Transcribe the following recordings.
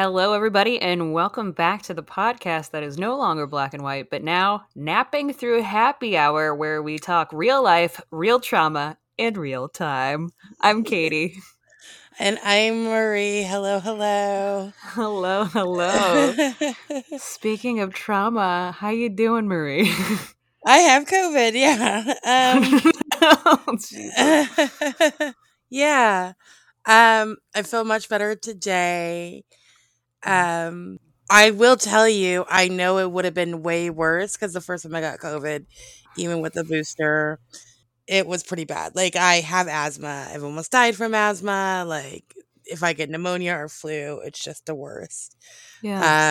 Hello, everybody, and welcome back to the podcast that is no longer black and white, but now napping through happy hour, where we talk real life, real trauma, in real time. I'm Katie. And I'm Marie. Hello, hello. Hello, hello. Speaking of trauma, how you doing, Marie? I have COVID, yeah. Um, Oh, yeah. Um, I feel much better today. Um, I will tell you, I know it would have been way worse because the first time I got COVID, even with the booster, it was pretty bad. Like I have asthma. I've almost died from asthma. Like if I get pneumonia or flu, it's just the worst. yeah. Uh,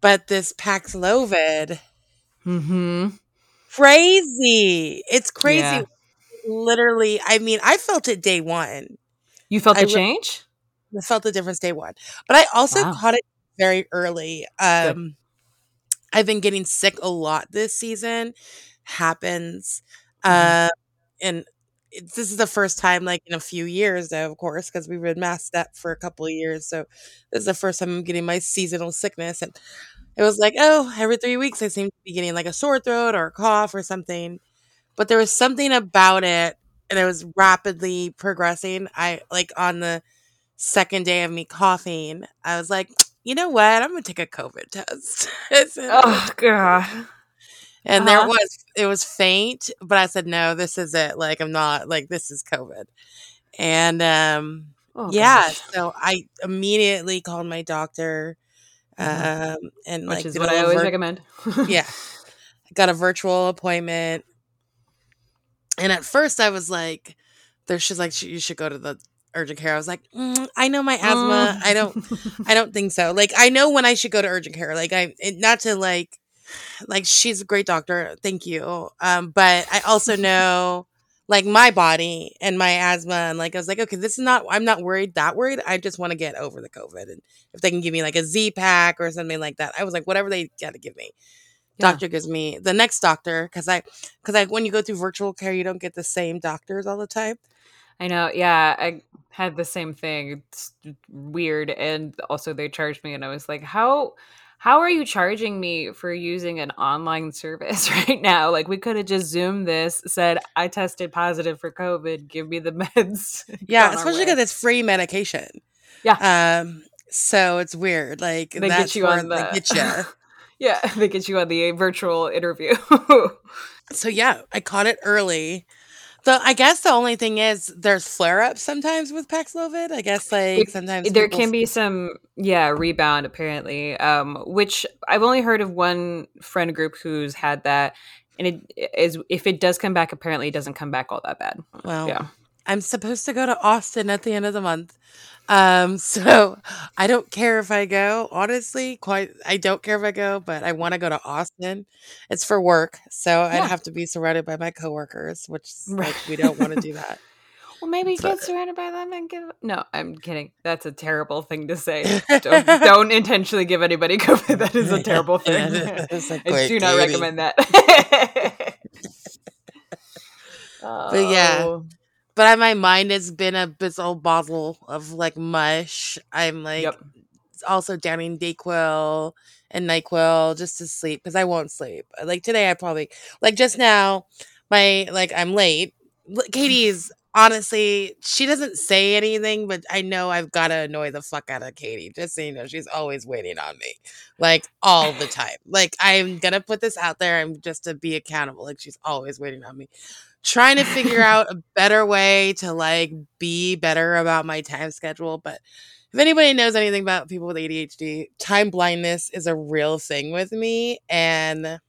but this Paxlovid, mm-hmm. crazy. It's crazy. Yeah. Literally, I mean, I felt it day one. You felt I the re- change? I felt the difference day one. But I also Wow. caught it very early. Um I've been getting sick a lot this season. Happens. Mhm. Uh and this is the first time like in a few years though, of course, because we've been masked up for a couple of years. So this is the first time I'm getting my seasonal sickness. And it was like, oh, every three weeks I seem to be getting like a sore throat or a cough or something. But there was something about it and it was rapidly progressing. I like on the second day of me coughing, I was like, you know what? I'm gonna take a COVID test. Said, Oh, God. and there uh-huh. it was. It was faint, but I said, no, this is it. Like I'm not like this is COVID. And um Oh, yeah, gosh. so I immediately called my doctor. Mhm. Um and Which like is what I always vir- recommend. yeah. I got a virtual appointment. And at first I was like, there she's like, you should go to the urgent care. I was like, "Mm, I know my asthma. I don't, I don't think so. Like, I know when I should go to urgent care. Like, I, it, not to like, like she's a great doctor. Thank you. Um, but I also know like my body and my asthma. And like, I was like, okay, this is not, I'm not worried that worried. I just want to get over the COVID. And if they can give me like a Z pack or something like that, I was like, whatever they got to give me Yeah. doctor gives me the next doctor because I because I when you go through virtual care you don't get the same doctors all the time. I know. Yeah, I had the same thing. It's weird, and also they charged me, and I was like, "How, how are you charging me for using an online service right now? Like, we could have just zoomed this, said I tested positive for COVID, give me the meds. Yeah, especially because it's free medication. Yeah. Um. So it's weird. Like They get you on the- get you. yeah, they get you on the virtual interview. so yeah, I caught it early. So I guess the only thing is there's flare ups sometimes with Paxlovid. I guess like sometimes there can be some yeah rebound apparently um which i've only heard of one friend group who's had that and it is if it does come back apparently it doesn't come back all that bad Well, yeah I'm supposed to go to Austin at the end of the month. Um, so I don't care if I go, honestly, quite I don't care if I go, but I want to go to Austin. It's for work, so Yeah. I'd have to be surrounded by my coworkers, which is, Right. like we don't want to do that. well maybe So- get surrounded by them and give no i'm kidding that's a terrible thing to say don't, don't intentionally give anybody covid that is a terrible thing It's like, i "Wait, do not Katie." recommend that But yeah. Oh. But my mind has been a big old bottle of like mush. I'm like Yep. also downing Dayquil and Nyquil just to sleep because I won't sleep. Uh, like today, I probably like just now. My like I'm late. Katie's honestly, she doesn't say anything, but I know I've got to annoy the fuck out of Katie. Just so you know, she's always waiting on me, like all the time. Like I'm gonna put this out there. I'm just to be accountable. Like she's always waiting on me, trying to figure out a better way to like be better about my time schedule. But if anybody knows anything about people with ADHD, time blindness is a real thing with me, and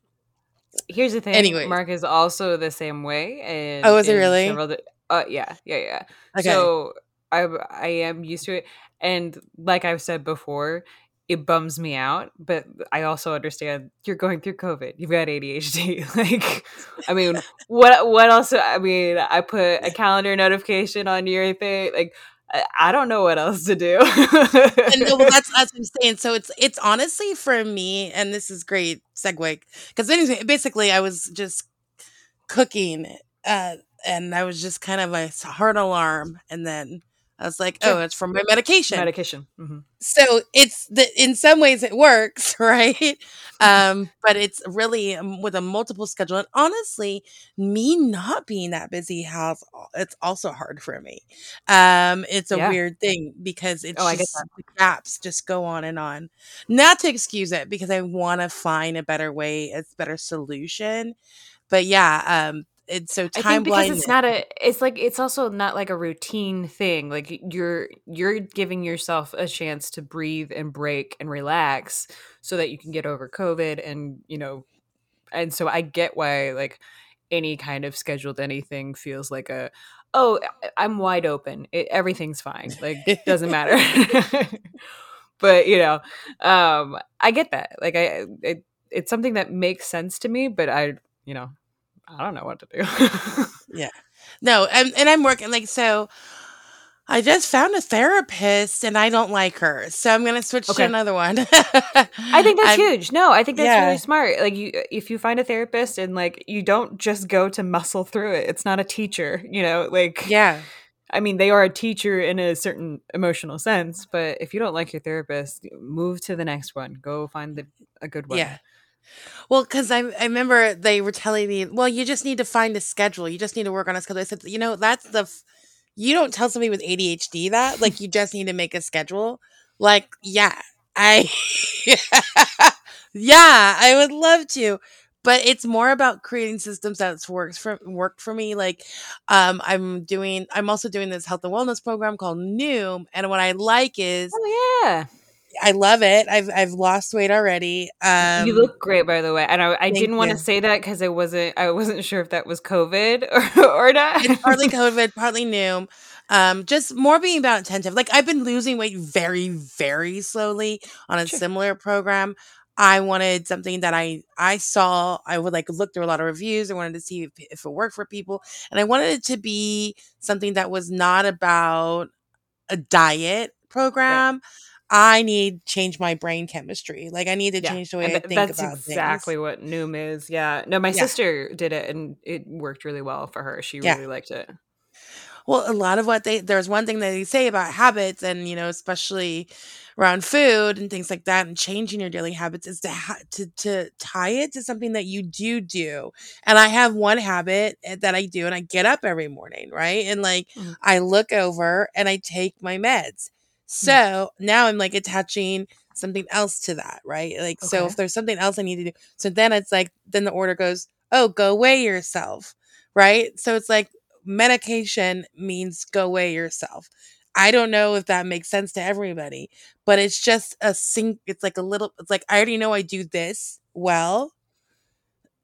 Here's the thing. Anyway. Mark is also the same way. And Oh, is it really? several uh, yeah, yeah, yeah. Okay. So I I am used to it, and like I've said before, it bums me out. But I also understand you're going through COVID. You've got ADHD. like, I mean, what what else? I mean, I put a calendar notification on your thing. Like, I, I don't know what else to do. and no, well, that's that's what I'm saying. So it's it's honestly for me, and this is great segue because basically I was just cooking, uh, and I was just kind of a heart alarm, and then I was like, oh, it's from my medication. medication. hmm so it's the in some ways it works, right? Um, but it's really um, with a multiple schedule, and honestly, me not being that busy has it's also hard for me. Um, it's a Yeah. weird thing because it's Oh, just the gaps just go on and on. Not to excuse it because I want to find a better way, a better solution. But yeah, um, it's so I time think because it's not a it's like it's also not like a routine thing. Like you're you're giving yourself a chance to breathe and break and relax so that you can get over COVID and you know and so I get why like any kind of scheduled anything feels like a oh I'm wide open. It, everything's fine. Like it doesn't matter. but you know, um I get that. Like I it, it's something that makes sense to me, but I you know, I don't know what to do. Yeah. No, and, and I'm working like so. I just found a therapist and I don't like her, so I'm gonna switch Okay. to another one. I think that's I'm- huge. No, I think that's Yeah. really smart. Like you if you find a therapist and like you don't just go to muscle through it. It's not a teacher, you know, like Yeah, I mean, they are a teacher in a certain emotional sense, but if you don't like your therapist, move to the next one. Go find the a good one. yeah. Well, because I I remember they were telling me, well, you just need to find a schedule. You just need to work on a schedule. I said, you know, that's the. F- you don't tell somebody with ADHD that like you just need to make a schedule. Like, yeah, I. yeah, I would love to. But it's more about creating systems that works for work for me. Like, um, I'm doing. I'm also doing this health and wellness program called Noom, and what I like is Oh yeah. I love it. I've I've lost weight already. Um, you look great by the way. And I, I didn't want to say that cuz I wasn't I wasn't sure if that was COVID or, or not. it's partly COVID, partly Noom. Um, just more being about attentive. Like I've been losing weight very, very slowly on a Sure. similar program. I wanted something that I I saw. I would like look through a lot of reviews. I wanted to see if, if it worked for people, and I wanted it to be something that was not about a diet program. I need change my brain chemistry. Like I need to Yeah, change the way I th- think that's about exactly things. what Noom is. Yeah. No, my Yeah. sister did it and it worked really well for her. She Yeah. really liked it. Well, a lot of what they there's one thing that they say about habits, and you know, especially around food and things like that, and changing your daily habits is to ha- to to tie it to something that you do do. And I have one habit eh, that I do, and I get up every morning, right, and like Mhm. I look over and I take my meds. So now I'm like attaching something else to that, right? Like, so if there's something else I need to do, so then it's like, then the order goes, oh, go weigh yourself, right? So it's like medication means go weigh yourself. I don't know if that makes sense to everybody, but it's just a sync. It's like a little, it's like, I already know I do this well.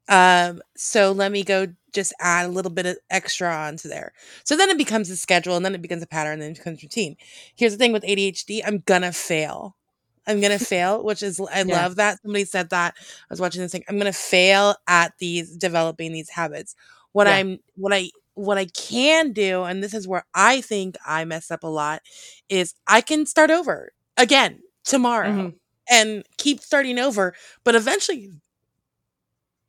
Um, so let me go just add a little bit of extra onto there. So then it becomes a schedule and then it becomes a pattern and then it becomes routine. Here's the thing with ADHD, I'm gonna fail. I'm gonna fail, which is I Yeah. love that. Somebody said that. I was watching this thing. I'm gonna fail at these developing these habits. What Yeah. I'm what I what I can do, and this is where I think I mess up a lot, is I can start over again tomorrow Mhm. and keep starting over. But eventually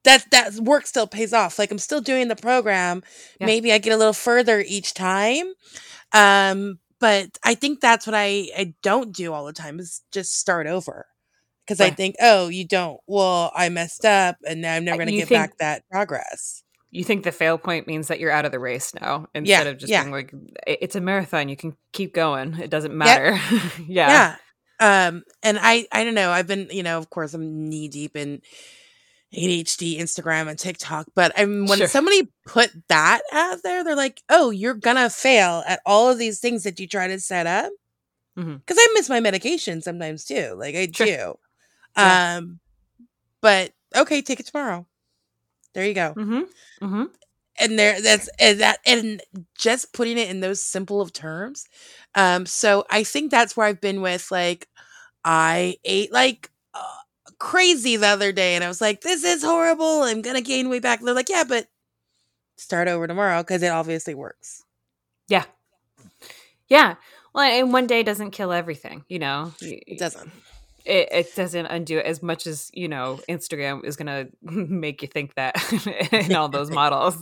that that work still pays off. Like I'm still doing the program. Yeah. Maybe I get a little further each time. Um, but I think that's what I I don't do all the time is just start over. Because I think, oh, you don't. Well, I messed up, and now I'm never going to get think- back that progress. you think the fail point means that you're out of the race now instead Yeah, of just being like it's a marathon you can keep going it doesn't matter yeah yeah um and i i don't know i've been you know of course i'm knee deep in adhd instagram and tiktok but i when Sure. somebody put that out there they're like oh you're gonna fail at all of these things that you try to set up because i miss my medication sometimes too like i Sure. do Yeah. um but okay take it tomorrow there you go mm-hmm mm-hmm and there that's and that and just putting it in those simple of terms um so i think that's where i've been with like i ate like crazy the other day and i was like this is horrible. I'm gonna gain weight back. They're like yeah but start over tomorrow because it obviously works. Yeah. Yeah. Well and one day doesn't kill everything you know? It doesn't. It, it doesn't undo it as much as you know instagram is gonna make you think that in all those models.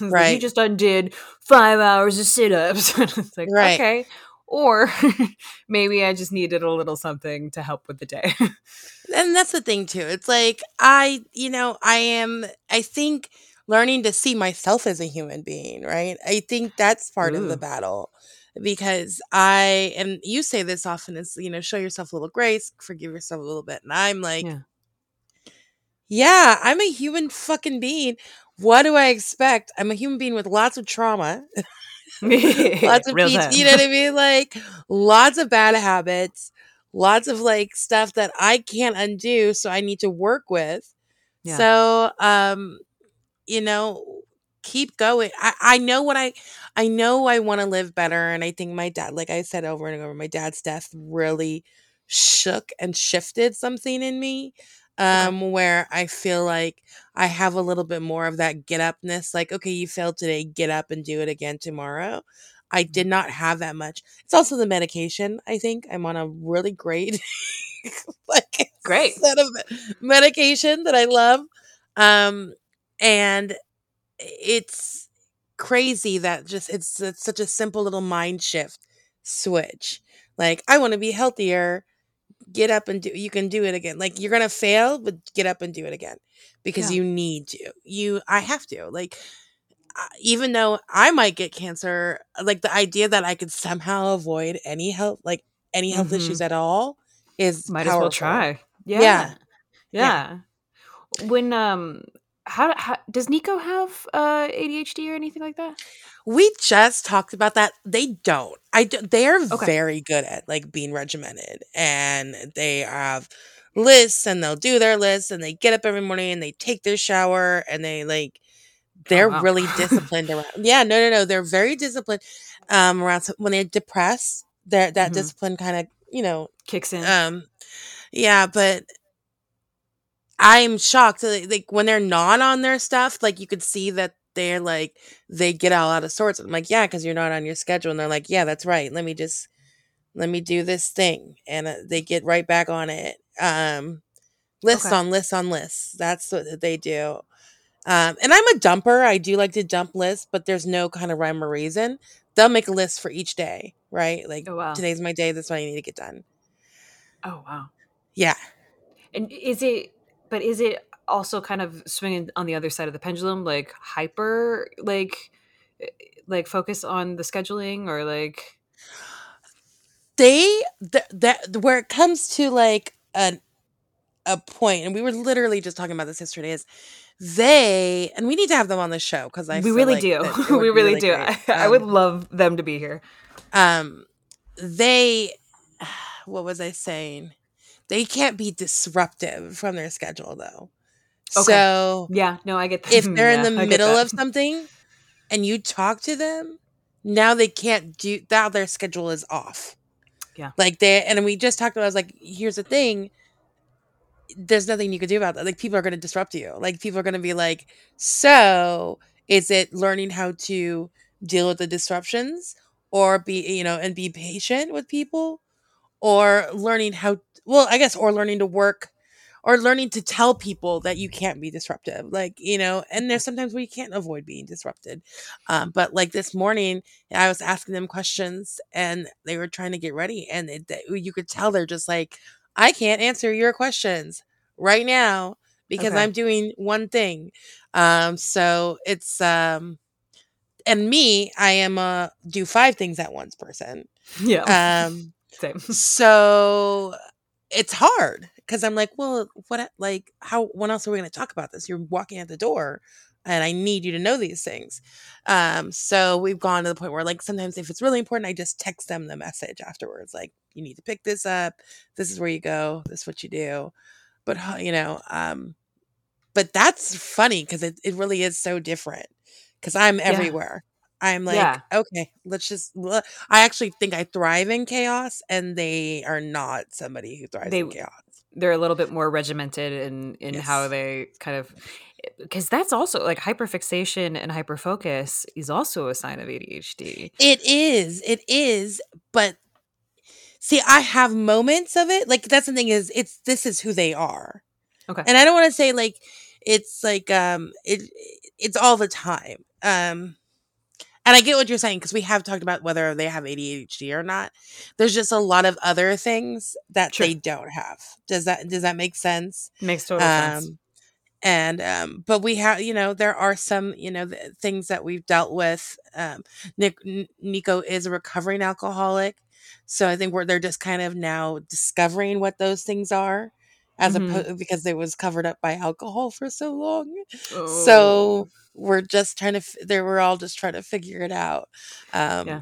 Like, you just undid five hours of sit-ups. It's like Right. okay or maybe i just needed a little something to help with the day. And that's the thing too it's like i you know i am i think learning to see myself as a human being right? I think that's part of the battle because i and you say this often is you know show yourself a little grace forgive yourself a little bit and i'm like Yeah. yeah i'm a human fucking being. What do i expect? I'm a human being with lots of trauma lots of time. you know what I mean? Like lots of bad habits, lots of like stuff that I can't undo, so I need to work with. Yeah. So um, you know, keep going. I, I know what I I know I want to live better. And I think my dad, like I said over and over, my dad's death really shook and shifted something in me. Um, where I feel like I have a little bit more of that get upness, like, okay, you failed today, get up and do it again tomorrow. I did not have that much. It's also the medication, I think. I'm on a really great like Great. set of medication that I love. Um and it's crazy that just it's, it's such a simple little mind shift switch. Like I want to be healthier. Get up and do you can do it again. Like you're going to fail, but get up and do it again because Yeah. you need to. You I have to. Like even though I might get cancer, like the idea that I could somehow avoid any health like any health Mhm. issues at all is Might as well try. Yeah. Yeah. Yeah. Yeah. When um how, how does Nico have uh ADHD or anything like that? We just talked about that. They don't. I do, they're Okay. very good at like being regimented and they have lists and they'll do their lists and they get up every morning and they take their shower and they like they're wow. really disciplined around. Yeah, no, no, no. They're very disciplined um around when they're depressed. They're, that Mhm. discipline kind of you know Kicks in. um yeah but i'm shocked like, when they're not on their stuff like you could see that they're like they get all out of sorts. I'm like yeah because you're not on your schedule. And they're like yeah that's right. Let me just let me do this thing. And uh, they get right back on it um lists Okay. on lists on lists that's what they do. Um and i'm a dumper. I do like to dump lists but there's no kind of rhyme or reason. They'll make a list for each day right? Like oh wow. today's my day. That's what i need to get done. Oh wow. yeah. And is it but is it also kind of swinging on the other side of the pendulum like hyper like eh, like focus on the scheduling or like they th- that where it comes to like an a point and we were literally just talking about this yesterday is they and we need to have them on the show because i we really like do. that it would we be really, do. I, I would Um, love them to be here. um they what was i saying they can't be disruptive from their schedule though. Okay. so yeah no i get that. if they're in the I middle of something and you talk to them now they can't do now their schedule is off. Yeah. like they and we just talked about i was like here's the thing. There's nothing you can do about that. Like people are going to disrupt you. Like people are going to be like so is it learning how to deal with the disruptions or be you know and be patient with people or learning how well i guess or learning to work or learning to tell people that you can't be disruptive like you know and there's sometimes where you can't avoid being disrupted um, but like this morning i was asking them questions and they were trying to get ready and it, you could tell they're just like i can't answer your questions right now because Okay. I'm doing one thing. Um, so it's um, and me, I am a do five things at once person. Yeah. Um, Same. so it's hard because I'm like, well, what, like, how, when else are we going to talk about this? You're walking at the door and I need you to know these things. Um, so we've gone to the point where, like, sometimes if it's really important, I just text them the message afterwards, like, you need to pick this up. This is where you go. This is what you do. But, you know, um, but that's funny because it, it really is so different because I'm everywhere. I'm like, Yeah. okay, let's just. I actually think I thrive in chaos, and they are not somebody who thrives in They- chaos. They're a little bit more regimented in in how they kind of because that's also like hyperfixation and hyperfocus is also a sign of ADHD. It is, it is, but see, I have moments of it. Like that's the thing is, it's this is who they are. Okay. and I don't want to say like it's like um it it's all the time. Um, and I get what you're saying because we have talked about whether they have ADHD or not. There's just a lot of other things that Sure. they don't have. Does that does that make sense? Makes total sense. um and um but we have you know there are some you know th- things that we've dealt with um Nick, N- nico is a recovering alcoholic so i think we're they're just kind of now discovering what those things are as Mhm. opposed because it was covered up by alcohol for so long Oh. so we're just trying to f- they we're all just trying to figure it out um Yeah.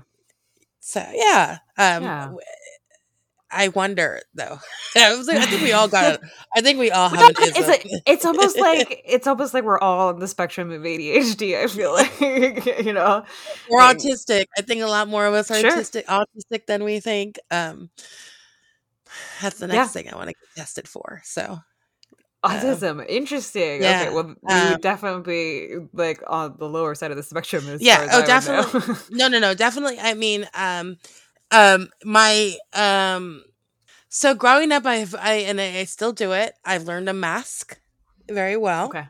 so yeah um Yeah. i wonder though I, was like, I think we all got it i think we all have it's, a- it's almost like it's almost like we're all on the spectrum of ADHD. I feel like you know. We're autistic. I think a lot more of us are Sure. autistic, autistic than we think. Um, that's the next Yeah. thing I want to get tested for. So Autism, interesting. yeah, Okay, well, we um, would definitely like on the lower side of the spectrum. Yeah, oh, I definitely. no, no, no, definitely. I mean, um, um, my um, so growing up, I've I and I, still do it. I've learned to mask very well. okay.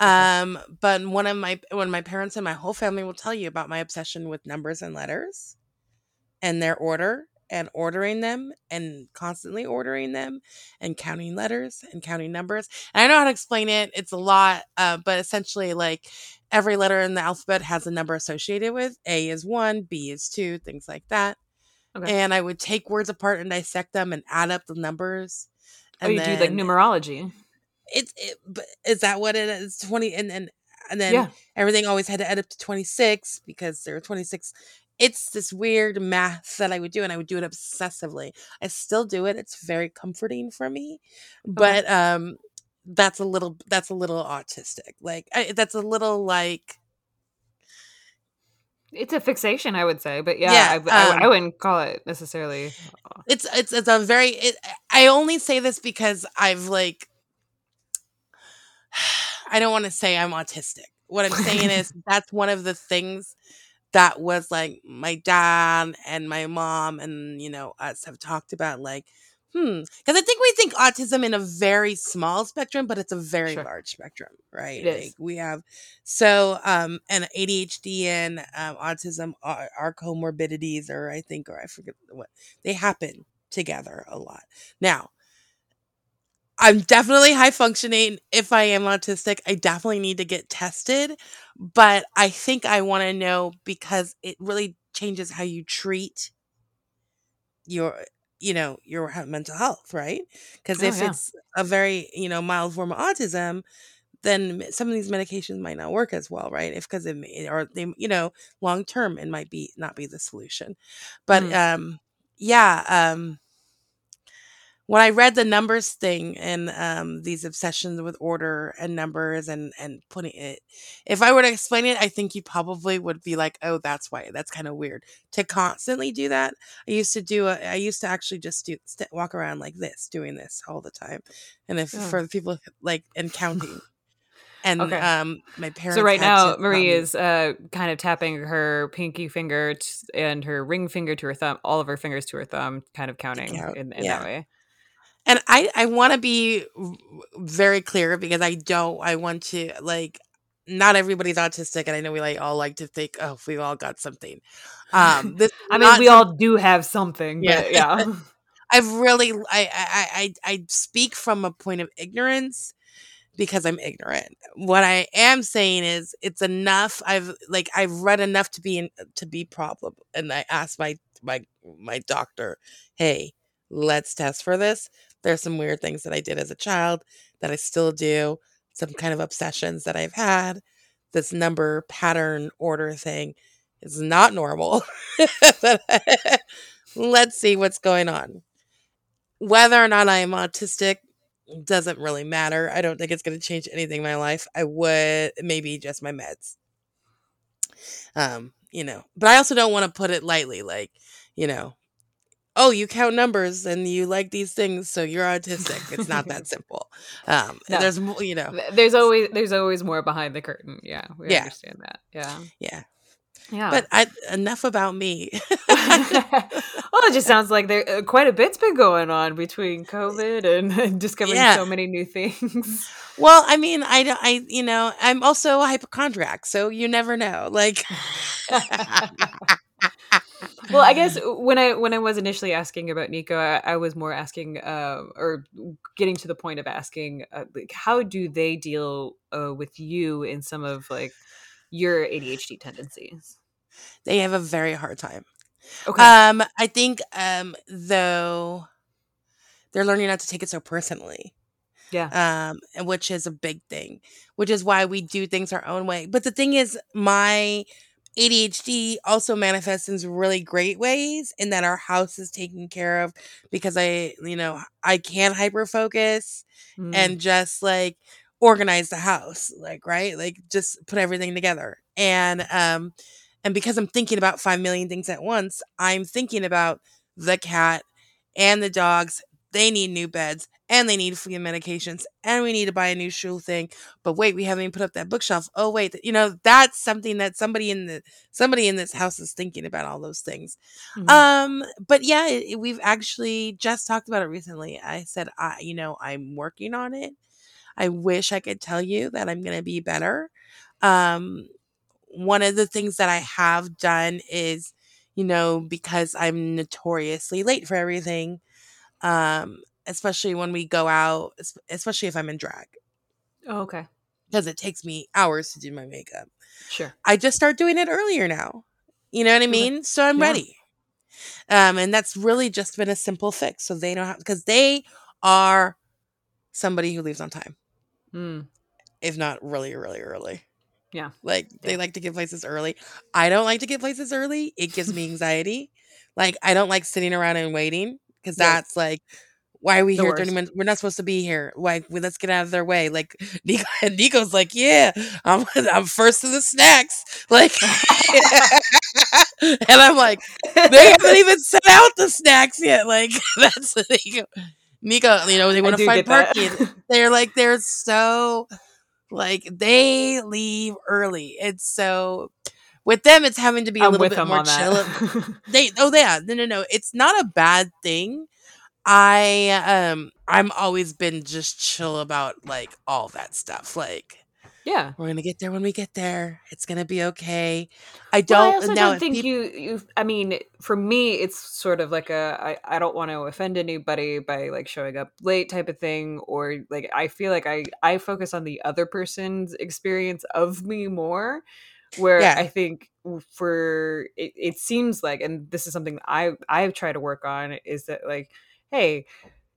Um, but one of my when my parents and my whole family will tell you about my obsession with numbers and letters and their order and ordering them and constantly ordering them and counting letters and counting numbers. And I know how to explain it. It's a lot, uh, but essentially like every letter in the alphabet has a number associated with. A is one, B is two, things like that. Okay. And I would take words apart and dissect them and add up the numbers. Oh, you do like numerology. it's it, but is that what it is 20 and and and then Yeah. everything always had to add up to 26 because there were 26 it's this weird math that i would do and i would do it obsessively i still do it it's very comforting for me but um that's a little that's a little autistic like I, that's a little like It's a fixation, I would say, but yeah, Yeah, I, I, I um, wouldn't call it necessarily. it's it's it's a very it, i only say this because i've like i don't want to say i'm autistic what i'm saying is that's one of the things that was like my dad and my mom and you know us have talked about like hmm because i think we think autism in a very small spectrum but it's a very Sure. large spectrum right It is. like we have so um and adhd and um, autism are, are comorbidities or i think or i forget what they happen together a lot now i'm definitely high functioning if i am autistic i definitely need to get tested but i think i want to know because it really changes how you treat your you know your mental health right because Oh, if yeah. it's a very you know mild form of autism then some of these medications might not work as well right if because it may, or they you know long term it might be not be the solution but Mm. um yeah um when I read the numbers thing and um, these obsessions with order and numbers and and putting it, if I were to explain it, I think you probably would be like, "Oh, that's why. That's kind of weird to constantly do that." I used to do. A, I used to actually just do st- walk around like this, doing this all the time, and if Yeah. for the people like and counting, and Okay. um, my parents. So right now, to Marie is uh, kind of tapping her pinky finger t- and her ring finger to her thumb, all of her fingers to her thumb, kind of counting count, in, in yeah. that way. And i i want to be very clear because i don't i want to like not everybody's autistic and i know we like all like to think oh we all got something um this I mean, we all do have something, but Yeah. yeah. i've really I, I i i I speak from a point of ignorance because I'm ignorant. What I am saying is it's enough. I've like I've read enough to be in, to be problem, and I asked my my my doctor, "Hey, let's test for this." There's some weird things that I did as a child that I still do, some kind of obsessions that I've had. This number pattern order thing is not normal. let's see what's going on. Whether or not I am autistic doesn't really matter. I don't think it's going to change anything in my life. I would maybe just my meds. Um, you know, but I also don't want to put it lightly like, you know, oh, you count numbers and you like these things, so you're autistic. It's not that simple. Um, No. there's you know, There's always there's always more behind the curtain. Yeah, we Yeah. understand that. Yeah, yeah. yeah. But I enough about me. well, it just sounds like there uh, quite a bit's been going on between COVID and discovering Yeah. so many new things. well, I mean, I don't- I you know, I'm also a hypochondriac, so you never know. Like well, I guess when I when I was initially asking about Nico, I, I was more asking uh, or getting to the point of asking uh, like how do they deal uh, with you in some of like your ADHD tendencies? they have a very hard time. Okay. Um, I think um though they're learning not to take it so personally. yeah. um, which is a big thing, which is why we do things our own way. But the thing is, my ADHD also manifests in really great ways in that our house is taken care of because I, you know, I can hyper focus Mm. and just like organize the house, like, right? Like just put everything together. And, um, and because I'm thinking about 5 million things at once, I'm thinking about the cat and the dogs. They need new beds and they need flea medications and we need to buy a new shoe thing. But wait, we haven't even put up that bookshelf. Oh wait, you know, that's something that somebody in the somebody in this house is thinking about all those things. Mhm. Um, but yeah, it, it- we've actually just talked about it recently. I said, I, you know, I'm working on it. I wish I could tell you that I'm going to be better. Um, one of the things that I have done is, you know, because I'm notoriously late for everything, um, especially when we go out, especially if I'm in drag, oh, okay. because it takes me hours to do my makeup. Sure. I just start doing it earlier now. You know what I mean? So I'm Yeah. ready. Um, and that's really just been a simple fix. So they don't have because they are somebody who leaves on time, Mm. if not really, really early. Yeah. Like they like to get places early. I don't like to get places early. It gives me anxiety. like I don't like sitting around and waiting because that's like why are we The here 30 minutes? We're not supposed to be here. Like, we, let's get out of their way. Like, Nico, and Nico's like, yeah, I'm, I'm first to the snacks. Like, and I'm like, they haven't even set out the snacks yet. Like, that's Nico. Nico, you know, they want to find parking. They're like, they're so, like, they leave early. It's so, with them, it's having to be a I'm little bit them more chill. They, oh, yeah, no, no, no. It's not a bad thing. I, um, I'm always been just chill about like all that stuff. Like, yeah. we're gonna get there when we get there. It's gonna be okay. I don't I also now. don't think peop- you, you. I mean, for me, it's sort of like a. I, I don't want to offend anybody by like showing up late type of thing, or like I feel like I I focus on the other person's experience of me more. Where Yeah. I think for it, it seems like, and this is something I I've tried to work on is that like, hey,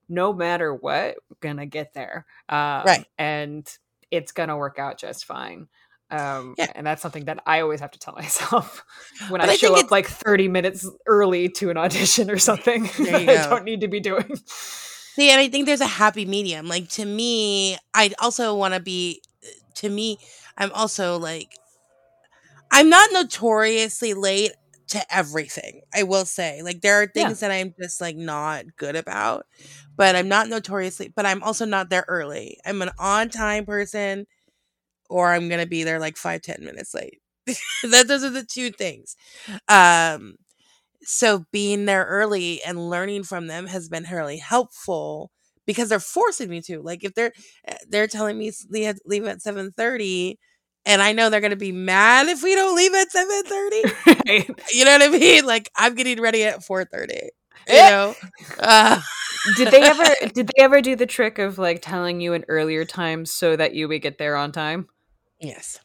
no matter what, we're gonna get there, um, Right. And it's gonna work out just fine. Um, Yeah. and that's something that I always have to tell myself when I, I show up like 30 minutes early to an audition or something that I don't need to be doing. See, and I think there's a happy medium. Like to me, I also want to be. To me, I'm also like, I'm not notoriously late to everything. I will say, like, there are Yeah. things that I'm just like not good about, but I'm not notoriously. But I'm also not there early. I'm an on time person, or I'm gonna be there like five ten minutes late. that those are the two things. Um, so being there early and learning from them has been really helpful because they're forcing me to. Like if they're eh, they're telling me leave, at- leave at seven thirty, and I know they're gonna be mad if we don't leave at seven thirty. Right. You know what I mean? Like I'm getting ready at four thirty. You know, uh, Did they ever did they ever do the trick of like telling you an earlier time so that you would get there on time? yes,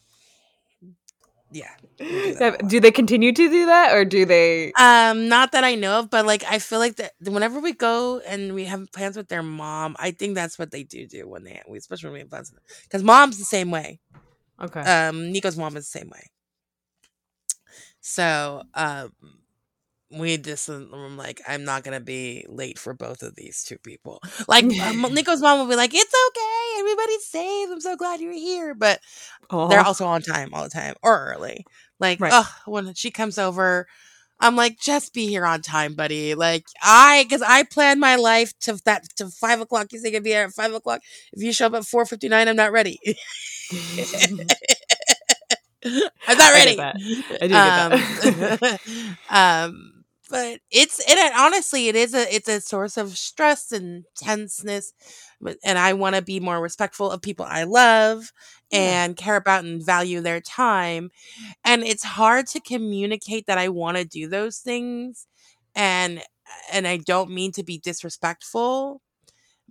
yeah. do that a Have- lot. Do they continue to do that or do they Um, not that I know of, but like I feel like that whenever we go and we have plans with their mom, I think that's what they do do when they, especially when we have plans. Because mom's the same way. Okay. Um, Nico's mom is the same way. So, um, we just I'm like I'm not gonna be late for both of these two people. Like um, Nico's mom will be like, "It's okay, everybody's safe. I'm so glad you're here," but they're also on time all the time or early. Like, Right. oh, when she comes over, I'm like, just be here on time, buddy. Like, I, because I plan my life to that to five o'clock. You say you'd be here at five o'clock. If you show up at four fifty nine, I'm not ready. I'm not ready. I do get that. um, um, but it's it honestly, it is a it's a source of stress and tenseness. And I want to be more respectful of people I love. And care about and value their time. And it's hard to communicate that I want to do those things, and uh, and I don't mean to be disrespectful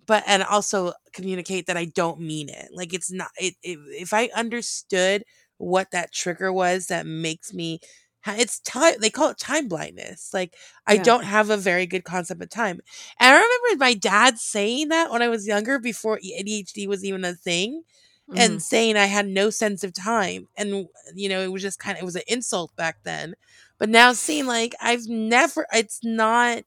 but and also communicate that I don't mean it. Like it's not it, it if I understood what that trigger was that makes me it's time they call it time blindness. Like I Yeah. don't have a very good concept of time. And I remember my dad saying that when I was younger before ADHD was even a thing and Mhm. saying I had no sense of time. And you know, it was just kind of it was an insult back then. But now seeing like I've never it's not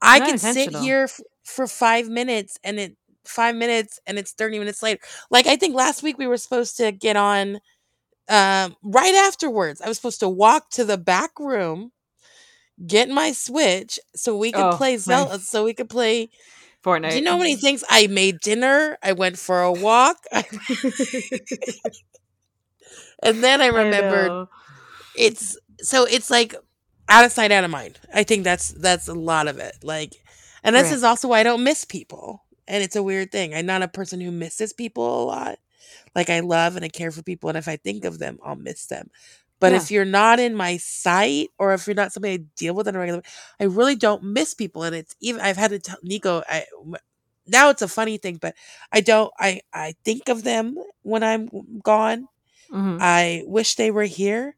I Not can sit here f- for 5 minutes and it 5 minutes and it's 30 minutes later. Like I think last week we were supposed to get on um right afterwards. I was supposed to walk to the back room get my switch so we could Oh, play Zelda so we could play Fortnite. do you know how many things I made dinner, I went for a walk, and then I remembered know. it's so it's like out of sight out of mind i think that's that's a lot of it like and this Right. is also why i don't miss people and it's a weird thing i'm not a person who misses people a lot like i love and i care for people and if i think of them i'll miss them but Yeah. if you're not in my sight or if you're not somebody i deal with on a regular way, i really don't miss people and it's even i've had to tell nico i now it's a funny thing but i don't i i think of them when i'm gone Mhm. I wish they were here,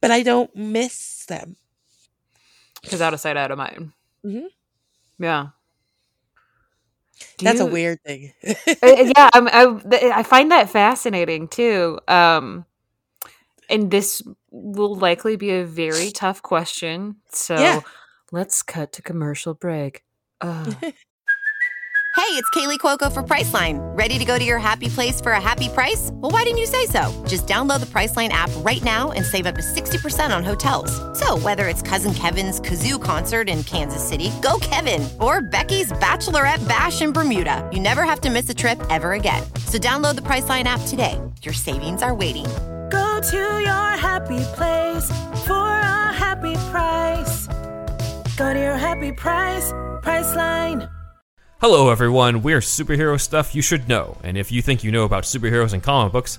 but I don't miss them. Because out of sight, out of mind. Mhm. Yeah. Do That's a weird thing. Uh, yeah, I'm, I, I find that fascinating too. Um, and this will likely be a very tough question. So Yeah. let's cut to commercial break. Uh, Hey, it's Kaley Cuoco for Priceline. Ready to go to your happy place for a happy price? Well, why didn't you say so? Just download the Priceline app right now and save up to 60% on hotels. So, whether it's Cousin Kevin's Kazoo concert in Kansas City, go Kevin, or Becky's Bachelorette Bash in Bermuda, you never have to miss a trip ever again. So, download the Priceline app today. Your savings are waiting. Go to your happy place for a happy price. Go to your happy price, Priceline. Hello, everyone. We're superhero stuff you should know, and if you think you know about superheroes and comic books,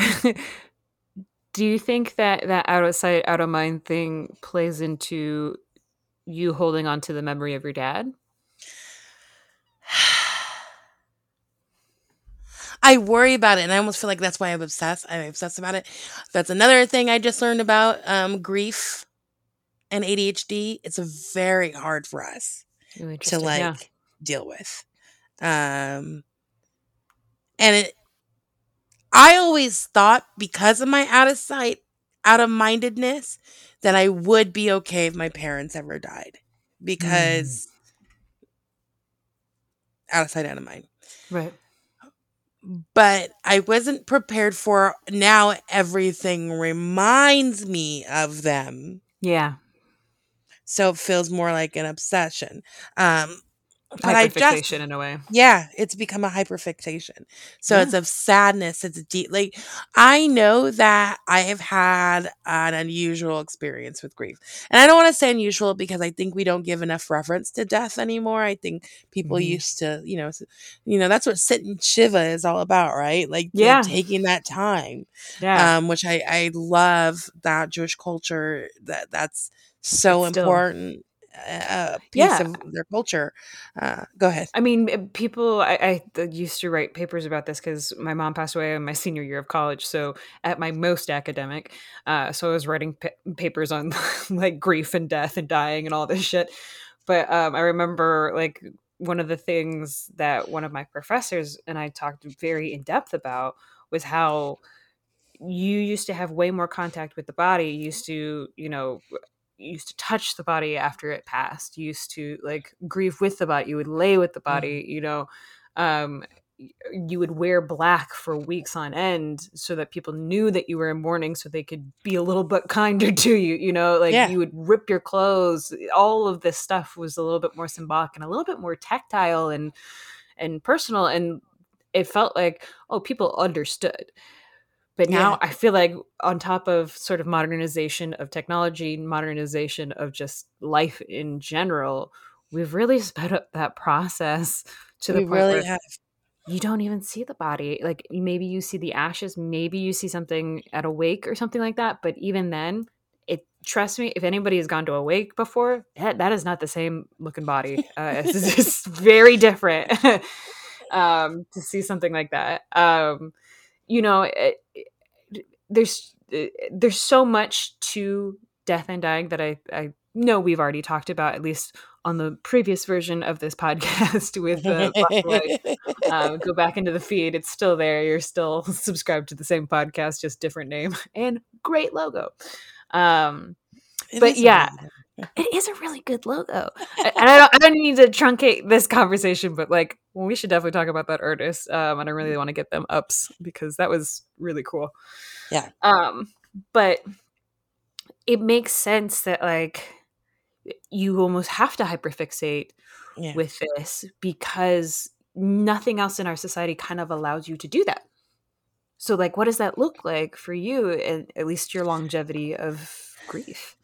do you think that that out of sight, out of mind thing plays into you holding on to the memory of your dad? I worry about it, and I almost feel like that's why I'm obsessed. I'm obsessed about it. That's another thing I just learned about um, grief and ADHD. It's very hard for us Ooh, to like Yeah. deal with. Um and it I always thought because of my out of sight, out of mindedness, that I would be okay if my parents ever died. Because out of sight, out of mind. right. But I wasn't prepared for now everything reminds me of them. Yeah. so it feels more like an obsession. Um, but I just Hyperfixation in a way. yeah, it's become a hyperfixation. So it's of sadness. It's deep. Like I know that I have had an unusual experience with grief, and I don't want to say unusual because I think we don't give enough reference to death anymore. I think people Mhm. used to, you know, you know, that's what sitting shiva is all about, right? Like Yeah. taking that time, Yeah. um, which I I love that Jewish culture. That that's so It's still- A piece Yeah. of their culture. Uh, go ahead. I mean, uh, people. I, I used to write papers about this because my mom passed away in my senior year of college. So at my most academic, uh, so I was writing pa- papers on like grief and death and dying and all this shit. But um, I remember like one of the things that one of my professors and I talked very in depth about was how you used to have way more contact with the body. You used to, you know, used to touch the body after it passed. You used to like grieve with the body. You would lay with the body, you know. Um you would wear black for weeks on end so that people knew that you were in mourning so they could be a little bit kinder to you, you know, like Yeah. you would rip your clothes. All of this stuff was a little bit more symbolic and a little bit more tactile and and personal and it felt like oh people understood but now Yeah. I feel like on top of sort of modernization of technology, modernization of just life in general, we've really sped up that process to the we point really where have. you don't even see the body. Like maybe you see the ashes, maybe you see something at a wake or something like that. But even then, it trust me, if anybody has gone to a wake before, that, that is not the same looking body. Uh, it's, it's very different um, to see something like that. Um, you know, it, it- there's uh, there's so much to death and dying that I I know we've already talked about at least on the previous version of this podcast with uh, uh, go back into the feed. It's still there. You're still subscribed to the same podcast, just different name and great logo. Um, It but yeah. it is a really good logo. and I don't, I don't need to truncate this conversation, but like, well, we should definitely talk about that artist. Um, and I really want to get them ups because that was really cool. Yeah. Um, but it makes sense that like you almost have to hyperfixate yeah. with this because nothing else in our society kind of allows you to do that. So, like, what does that look like for you, and at least your longevity of grief?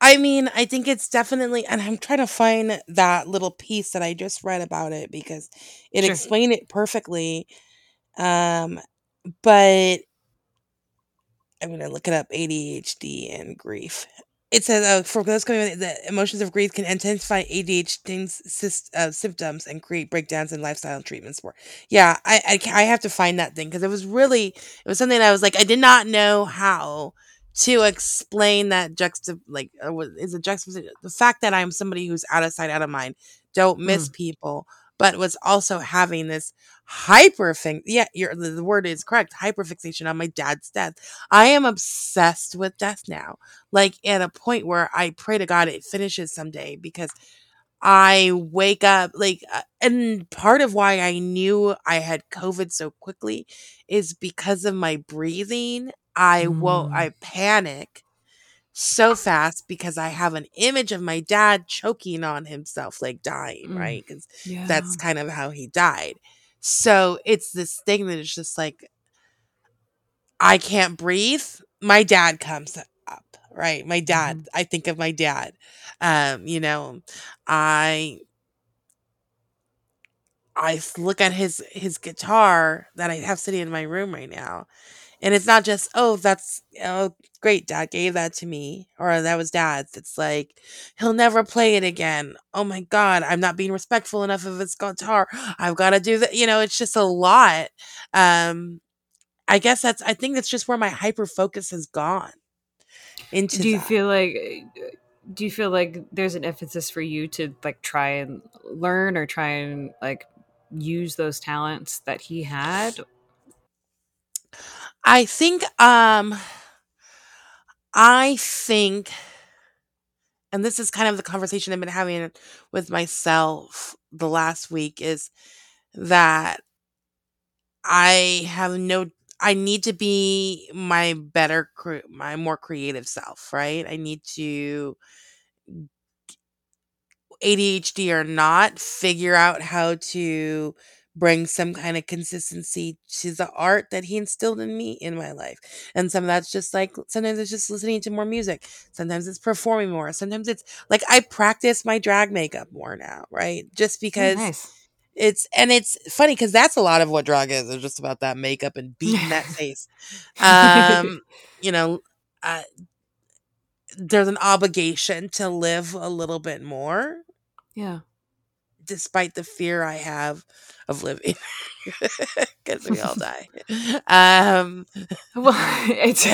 I mean, I think it's definitely, and I'm trying to find that little piece that I just read about it because it Sure. explained it perfectly. Um, but I'm gonna look it up: ADHD and grief. It says, uh, for those coming, with- the emotions of grief can intensify ADHD's sys- uh, symptoms and create breakdowns in lifestyle and treatments. For yeah, I, I I have to find that thing because it was really it was something that I was like I did not know how to explain that juxta like uh, is a juxtaposition the fact that I'm somebody who's out of sight out of mind don't miss people but was also having this hyper thing yeah you're, the, the word is correct hyperfixation on my dad's death I am obsessed with death now like at a point where I pray to God it finishes someday because I wake up like, uh, and part of why I knew I had COVID so quickly is because of my breathing. I will, Mm. I panic so fast because I have an image of my dad choking on himself, like dying, Mm. right? Because Yeah. that's kind of how he died. So it's this thing that is just like, I can't breathe. My dad comes up, right? My dad, I think of my dad. Um, you know, I I look at his his guitar that I have sitting in my room right now. And it's not just, oh, that's oh great, dad gave that to me, or that was dad's. It's like he'll never play it again. Oh my god, I'm not being respectful enough of his guitar. I've got to do that. You know, it's just a lot. Um, I guess that's. I think that's just where my hyper focus has gone. Into do you that. feel like do you feel like there's an emphasis for you to like try and learn or try and like use those talents that he had I think um I think and this is kind of the conversation I've been having with myself the last week is that I have no I need to be my better my more creative self, right? I need to ADHD or not, figure out how to bring some kind of consistency to the art that he instilled in me in my life. And some of that's just like sometimes it's just listening to more music. Sometimes it's performing more. Sometimes it's like I practice my drag makeup more now, right? Just Oh, because nice. it's and it's funny because that's a lot of what drag is. It's just about that makeup and beating that face. Um, you know, uh, there's an obligation to live a little bit more, yeah. Despite the fear I have of living, because we all die. Um, Well, it's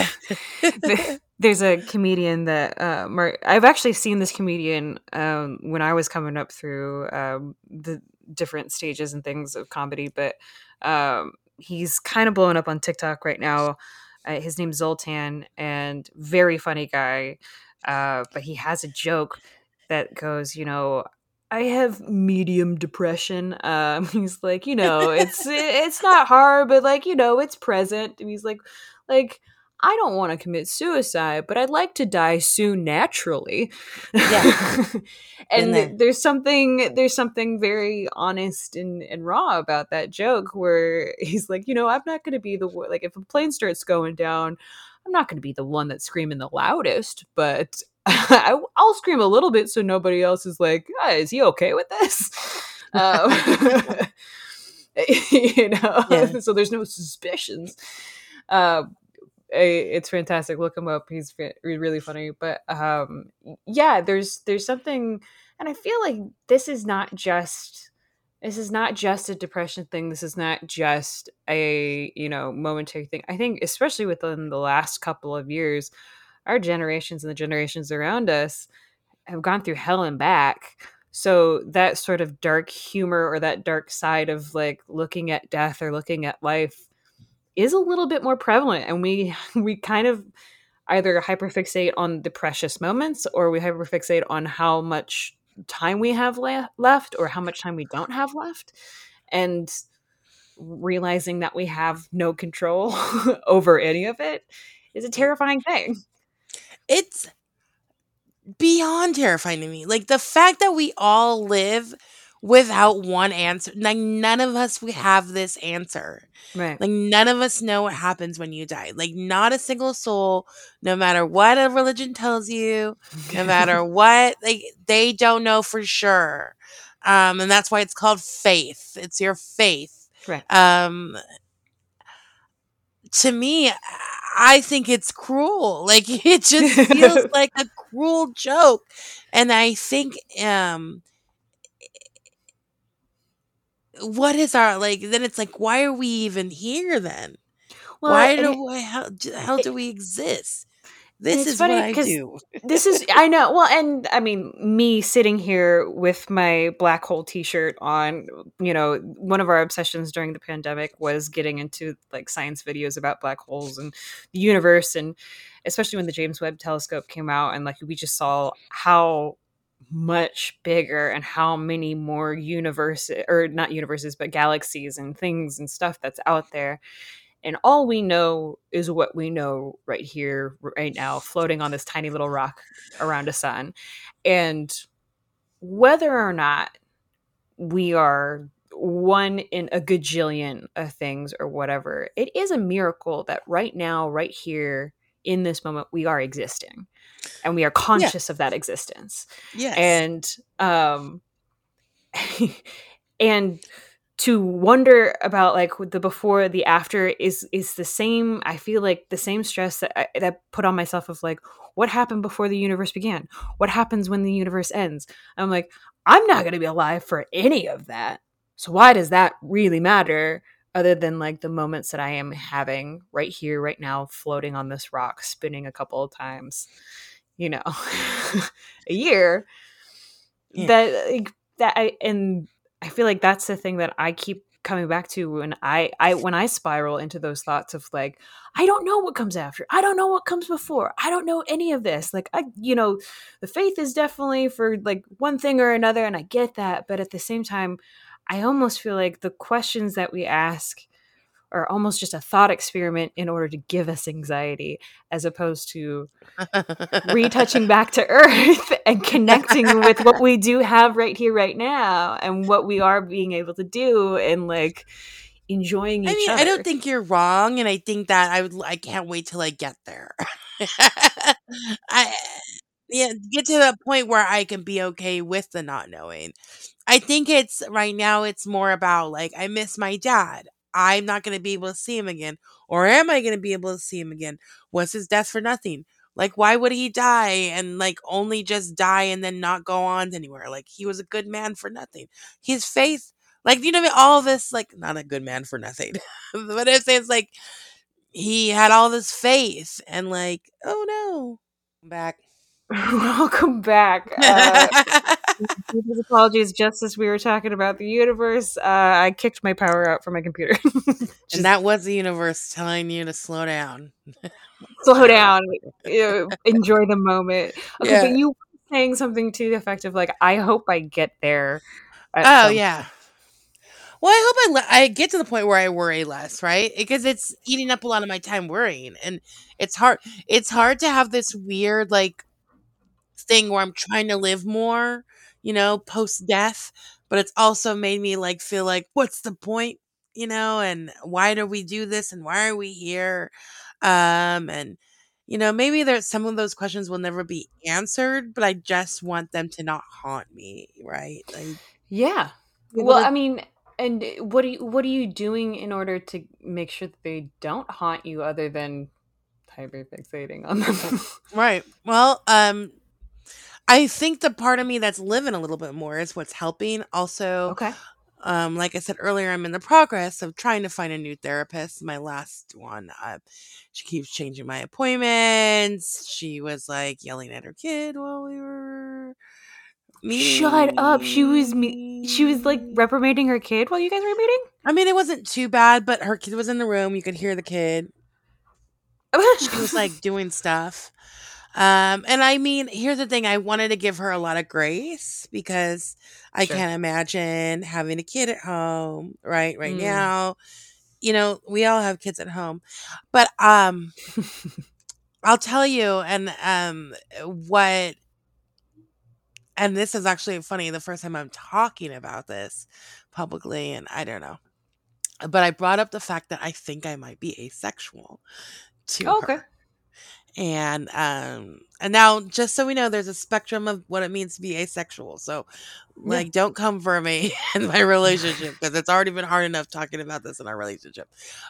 there's a comedian that uh, Mar- I've actually seen this comedian um, when I was coming up through um, the different stages and things of comedy, but um, he's kind of blowing up on TikTok right now. Uh, his name's Zoltan, and very funny guy. Uh, but he has a joke that goes, you know, I have medium depression. Um, he's like, you know, it's it's not hard, but like, you know, it's present. And he's like, like I don't want to commit suicide, but I'd like to die soon naturally. Yeah. and there. there's something there's something very honest and, and raw about that joke where he's like, you know, I'm not going to be the like if a plane starts going down, I'm not going to be the one that's screaming the loudest, but I, I'll scream a little bit so nobody else is like, "Ah, is he okay with this? Um, you know, Yeah. so there's no suspicions. Uh, it's fantastic. Look him up. He's really funny. But um, yeah, there's there's something, and I feel like this is not just this is not just a depression thing. This is not just a you know momentary thing. I think especially within the last couple of years, our generations and the generations around us have gone through hell and back. So that sort of dark humor or that dark side of like looking at death or looking at life is a little bit more prevalent and we we kind of either hyperfixate on the precious moments or we hyperfixate on how much time we have le- left or how much time we don't have left and realizing that we have no control over any of it is a terrifying thing it's beyond terrifying to me. Like the fact that we all live without one answer. Like none of us we have this answer. right Like none of us know what happens when you die. Like not a single soul, no matter what a religion tells you, no matter what, like they don't know for sure. Um, and that's why it's called faith. It's your faith. right Um, to me, I think it's cruel. Like it just feels like a cruel joke. And I think um what is our like then it's like why are we even here then? why do it- why how, how do we exist? This it's is funny what I do. this is i know well and i mean me sitting here with my black hole t-shirt on you know one of our obsessions during the pandemic was getting into like science videos about black holes and the universe and especially when the james webb telescope came out and like we just saw how much bigger and how many more universes or not universes but galaxies and things and stuff that's out there and all we know is what we know right here right now floating on this tiny little rock around a sun and whether or not we are one in a gajillion of things or whatever it is a miracle that right now right here in this moment we are existing and we are conscious of that existence Yes. and um and to wonder about like the before the after is is the same i feel like the same stress that I, that put on myself of like what happened before the universe began? What happens when the universe ends? I'm like i'm not going to be alive for any of that. So why does that really matter other than like the moments that i am having right here right now floating on this rock spinning a couple of times you know a year? Yeah. that like, that I and I feel like that's the thing that I keep coming back to when I I when I spiral into those thoughts of like I don't know what comes after. I don't know what comes before. I don't know any of this. Like I you know, the faith is definitely for like one thing or another and I get that, but at the same time I almost feel like the questions that we ask or almost just a thought experiment in order to give us anxiety as opposed to retouching back to earth and connecting with what we do have right here right now and what we are being able to do and like enjoying each I mean, other. I don't think you're wrong, and I think that I would. I can't wait till I get there. I yeah, get to the point where I can be okay with the not knowing. I think it's right now. It's more about like I miss my dad. I'm not going to be able to see him again, or am I going to be able to see him again? Was his death for nothing? Like, why would he die and like only just die and then not go on anywhere? Like, he was a good man for nothing. His faith, like, you know, what I mean? all this, like, not a good man for nothing. but I'm saying it's like he had all this faith and like, oh no, I'm back. Welcome back. Uh, apologies. Just as we were talking about the universe, uh, I kicked my power out from my computer. Just and that was the universe telling you to slow down. slow down, enjoy the moment. Okay, Yeah. but you were saying something to the effect of like, I hope I get there. Oh yeah. Well, I hope I le- I get to the point where I worry less, right? Because it's eating up a lot of my time worrying, and it's hard. It's hard to have this weird like thing where I'm trying to live more, you know, post death, but it's also made me like feel like, what's the point, you know, and why do we do this, and why are we here, um, and you know, maybe there's some of those questions will never be answered, but I just want them to not haunt me, right? Like, Yeah. You know, Well, like- I mean, and what are you what are you doing in order to make sure that they don't haunt you other than hyperfixating on them? Right. Well, um I think the part of me that's living a little bit more is what's helping. Also, okay. um, like I said earlier, I'm in the progress of trying to find a new therapist. My last one, uh, she keeps changing my appointments. She was like yelling at her kid while we were meeting. Shut up. She was me she was like reprimanding her kid while you guys were meeting? I mean, it wasn't too bad, but her kid was in the room. You could hear the kid. she was like doing stuff. Um, and I mean, here's the thing: I wanted to give her a lot of grace because I Sure. can't imagine having a kid at home right right Mm. now. You know, we all have kids at home, but um, I'll tell you, and um, what, and this is actually funny. The first time I'm talking about this publicly, and I don't know, but I brought up the fact that I think I might be asexual to Oh, okay. her. And um and now just so we know there's a spectrum of what it means to be asexual. So like don't come for me in my relationship because it's already been hard enough talking about this in our relationship.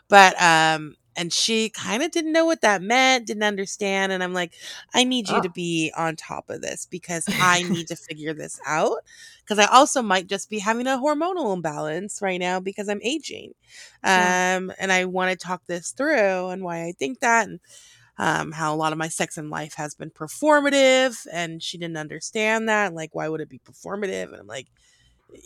But um and she kind of didn't know what that meant, didn't understand and I'm like I need you Oh. to be on top of this because I need to figure this out because I also might just be having a hormonal imbalance right now because I'm aging. Yeah. Um and I want to talk this through and why I think that and um, how a lot of my sex in life has been performative, and she didn't understand that. Like, why would it be performative? And I'm like,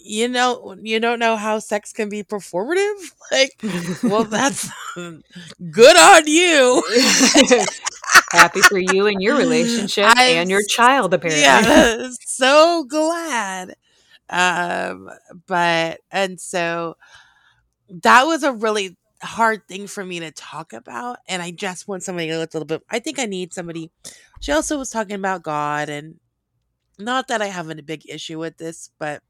you know, you don't know how sex can be performative. Like, well, that's good on you. Happy for you and your relationship I'm and your child, apparently. Yeah, so glad. Um, but and so that was a really hard thing for me to talk about, and I just want somebody to look a little bit. I think I need somebody. She also was talking about God, and not that I have a big issue with this, but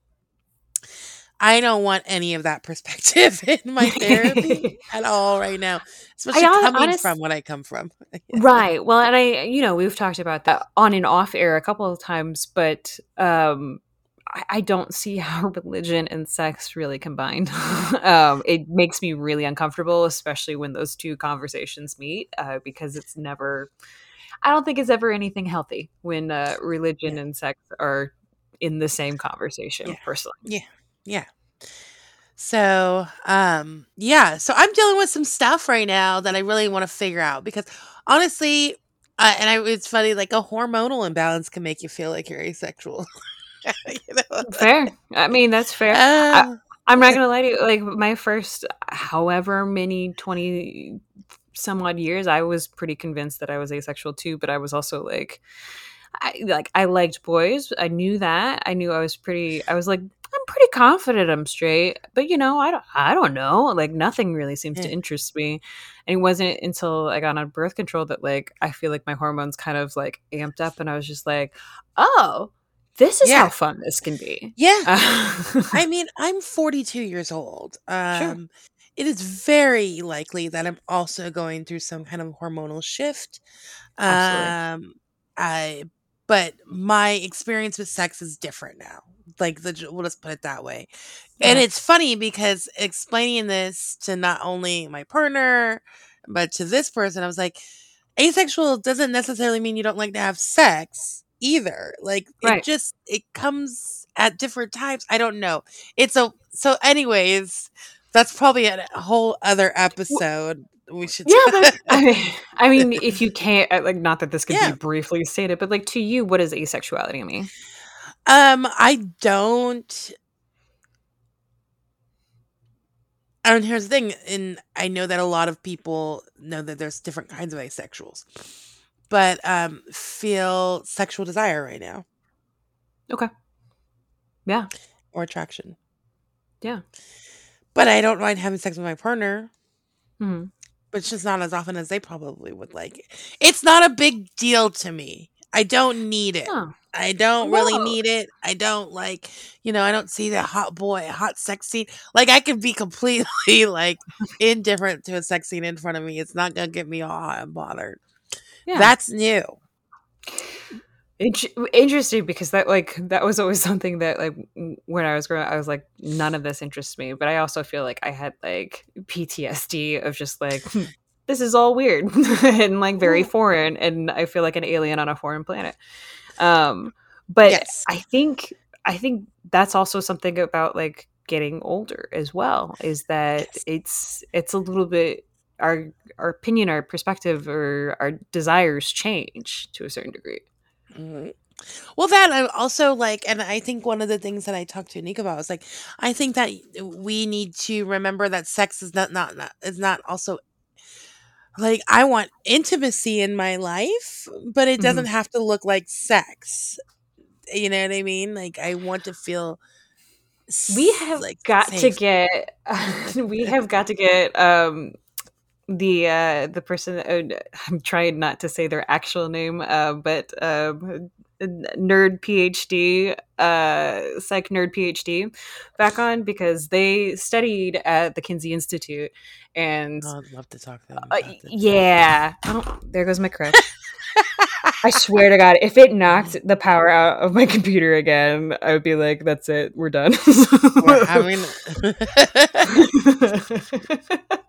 I don't want any of that perspective in my therapy at all right now, especially hon- coming honest- from what I come from. Right. Well, and I, you know, we've talked about that on and off air a couple of times, but um, I, I don't see how religion and sex really combined. um, it makes me really uncomfortable, especially when those two conversations meet, uh, because it's never. I don't think it's ever anything healthy when uh, religion and sex are in the same conversation. Yeah. Personally, yeah, Yeah. So, um, yeah. So I'm dealing with some stuff right now that I really want to figure out because honestly, uh, and I, it's funny, like a hormonal imbalance can make you feel like you're asexual. you know? fair. I mean, that's fair. Uh, I'm not gonna lie to you. Like my first, however many twenty some odd years, I was pretty convinced that I was asexual too. But I was also like, I like I liked boys. I knew that. I knew I was pretty. I was like, I'm pretty confident I'm straight, but you know, I don't, I don't know. Like nothing really seems to interest me. And it wasn't until I got on birth control that like I feel like my hormones kind of like amped up, and I was just like, oh, this is Yeah. how fun this can be. Yeah. Uh, I mean, I'm 42 years old. Um, It is very likely that I'm also going through some kind of hormonal shift. Absolutely. Um, I, but my experience with sex is different now. Like the, we'll just put it that way. And it's funny because explaining this to not only my partner, but to this person, I was like, asexual doesn't necessarily mean you don't like to have sex either. Like Right. it just it comes at different times. I don't know. It's a so anyways, that's probably a whole other episode. We should yeah, but I mean, I mean, if you can't, uh, like, not that this could Yeah. be briefly stated, but like to you, what is asexuality mean? Um, I don't. And here's the thing, and I know that a lot of people know that there's different kinds of asexuals, but um, feel sexual desire right now Okay. Yeah. or attraction. Yeah. But I don't mind having sex with my partner, hmm but it's just not as often as they probably would like. It's not a big deal to me. I don't need it. Oh, I don't really need it. I don't like, you know, I don't see that hot boy, hot sex scene. Like I could be completely like indifferent to a sex scene in front of me. It's not gonna get me all hot and bothered. Yeah. That's new. Int- interesting because that like that was always something that like when I was growing up, I was like none of this interests me but I also feel like I had like PTSD of just like "Hmm, this is all weird and like very foreign and I feel like an alien on a foreign planet um but Yes. I think I think that's also something about like getting older as well is that Yes. it's it's a little bit our our opinion our perspective or our desires change to a certain degree Mhm. Well, that I'm also like, and I think one of the things that I talked to Nick about was like, I think that we need to remember that sex is not not, not is not also like I want intimacy in my life, but it doesn't have to look like sex. You know what I mean? Like I want to feel. we have like got to get we have got to get um the uh the person uh, i'm trying not to say their actual name uh but um nerd phd uh psych nerd phd back on because they studied at the kinsey institute and Oh, I'd love to talk to them. uh, yeah oh, there goes my crush. I swear to God, if it knocked the power out of my computer again, I would be like, "That's it, we're done." We're having.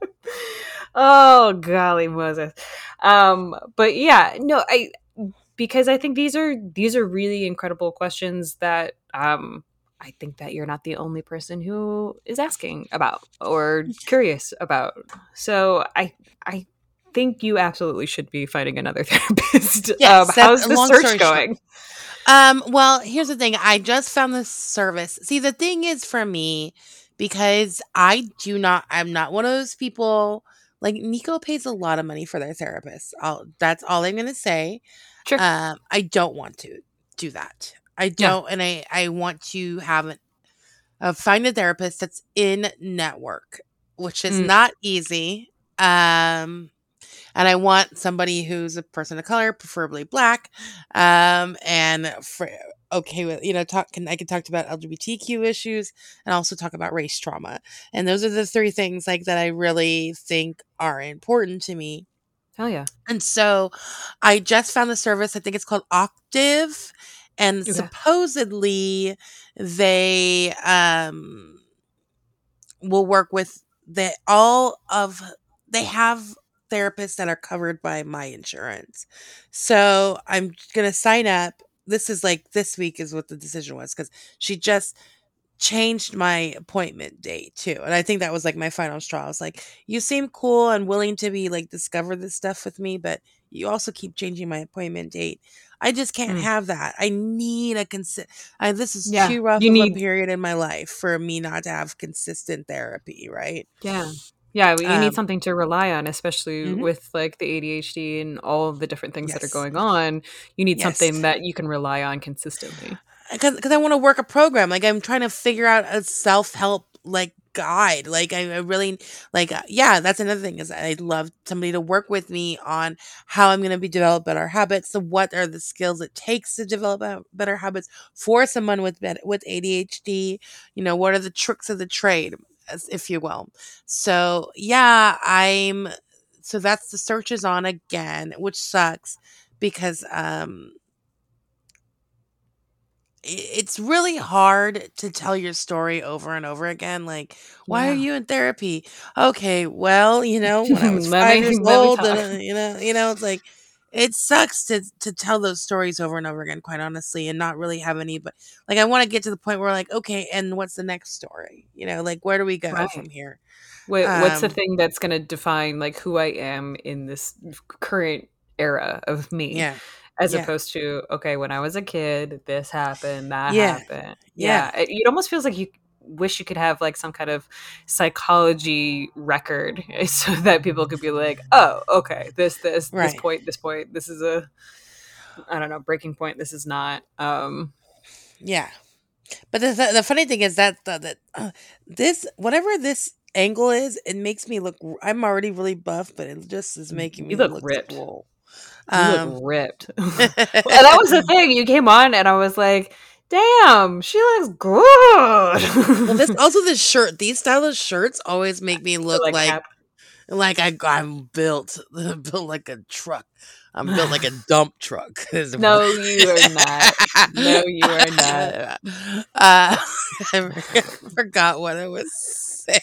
oh golly Moses. Um, but yeah, no, I because I think these are these are really incredible questions that um I think that you're not the only person who is asking about or curious about. So I I think you absolutely should be finding another therapist. Yes, um, how's the search story short. going? Um, well, here's the thing. I just found this service. See, the thing is for me, because I do not, I'm not one of those people. Like Nico pays a lot of money for their therapist. I'll, that's all I'm gonna say. Sure. Um, I don't want to do that. I don't, and I I want to have an, uh, find a therapist that's in network, which is Mm. not easy. Um, and I want somebody who's a person of color, preferably black, um, and for, okay with you know talk. Can I can talk about LGBTQ issues and also talk about race trauma, and those are the three things like that I really think are important to me. Hell yeah. And so I just found the service. I think it's called Octave. And Okay. supposedly they um will work with the all of they have therapists that are covered by my insurance. So I'm gonna sign up. This is like this week is what the decision was because she just changed my appointment date too. And I think that was like my final straw. I was like, you seem cool and willing to be like discover this stuff with me, but you also keep changing my appointment date. I just can't Mm. have that. I need a consist. I this is Yeah, too rough you of need- a period in my life for me not to have consistent therapy, right? Yeah. Yeah, well, you need Um, something to rely on, especially Mhm. with like the ADHD and all of the different things that are going on. You need Yes. something that you can rely on consistently. because I want to work a program. Like I'm trying to figure out a self help like guide. Like I, I really like uh, yeah. That's another thing is I'd love somebody to work with me on how I'm going to be develop better habits. So what are the skills it takes to develop better habits for someone with with ADHD? You know what are the tricks of the trade, if you will. So yeah, I'm. So that's the search is on again, which sucks because um it's really hard to tell your story over and over again. Like, why are you in therapy? Okay, well, you know, when I was five years old, and, uh, you know, you know, it's like it sucks to to tell those stories over and over again, quite honestly, and not really have any. But like, I want to get to the point where, like, okay, and what's the next story? You know, like, where do we go Right. from here? What, what's the Um, thing that's going to define like who I am in this current era of me? Yeah, As yeah. opposed to okay, when I was a kid, this happened, that Yeah, happened. yeah. Yeah, it, it almost feels like you wish you could have like some kind of psychology record so that people could be like, oh, okay, this, this, this point, this point, this is a, I don't know, breaking point. This is not. Um, Yeah. But the, the, the funny thing is that that, that uh, this whatever this angle is, it makes me look. I'm already really buff, but it just is making me You look look ripped. you Um, look ripped. well, that was the thing. You came on, and I was like, "Damn, she looks good." well, this also this shirt. These stylish shirts always make me look Like like like I I'm built built like a truck. I'm built like a dump truck. No, you are not. No, you are not. Uh, I forgot what I was saying.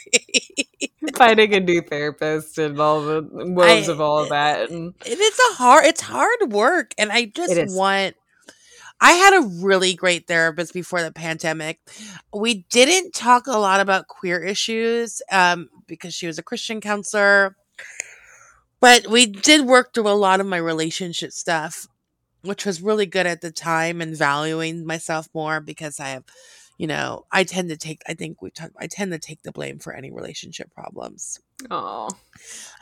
finding a new therapist and all the woes I- of all of that. And It is a hard it's hard work and I just want I had a really great therapist before the pandemic. We didn't talk a lot about queer issues um because she was a Christian counselor. But we did work through a lot of my relationship stuff, which was really good at the time and valuing myself more because I have you know, I tend to take I think we talked I tend to take the blame for any relationship problems. oh,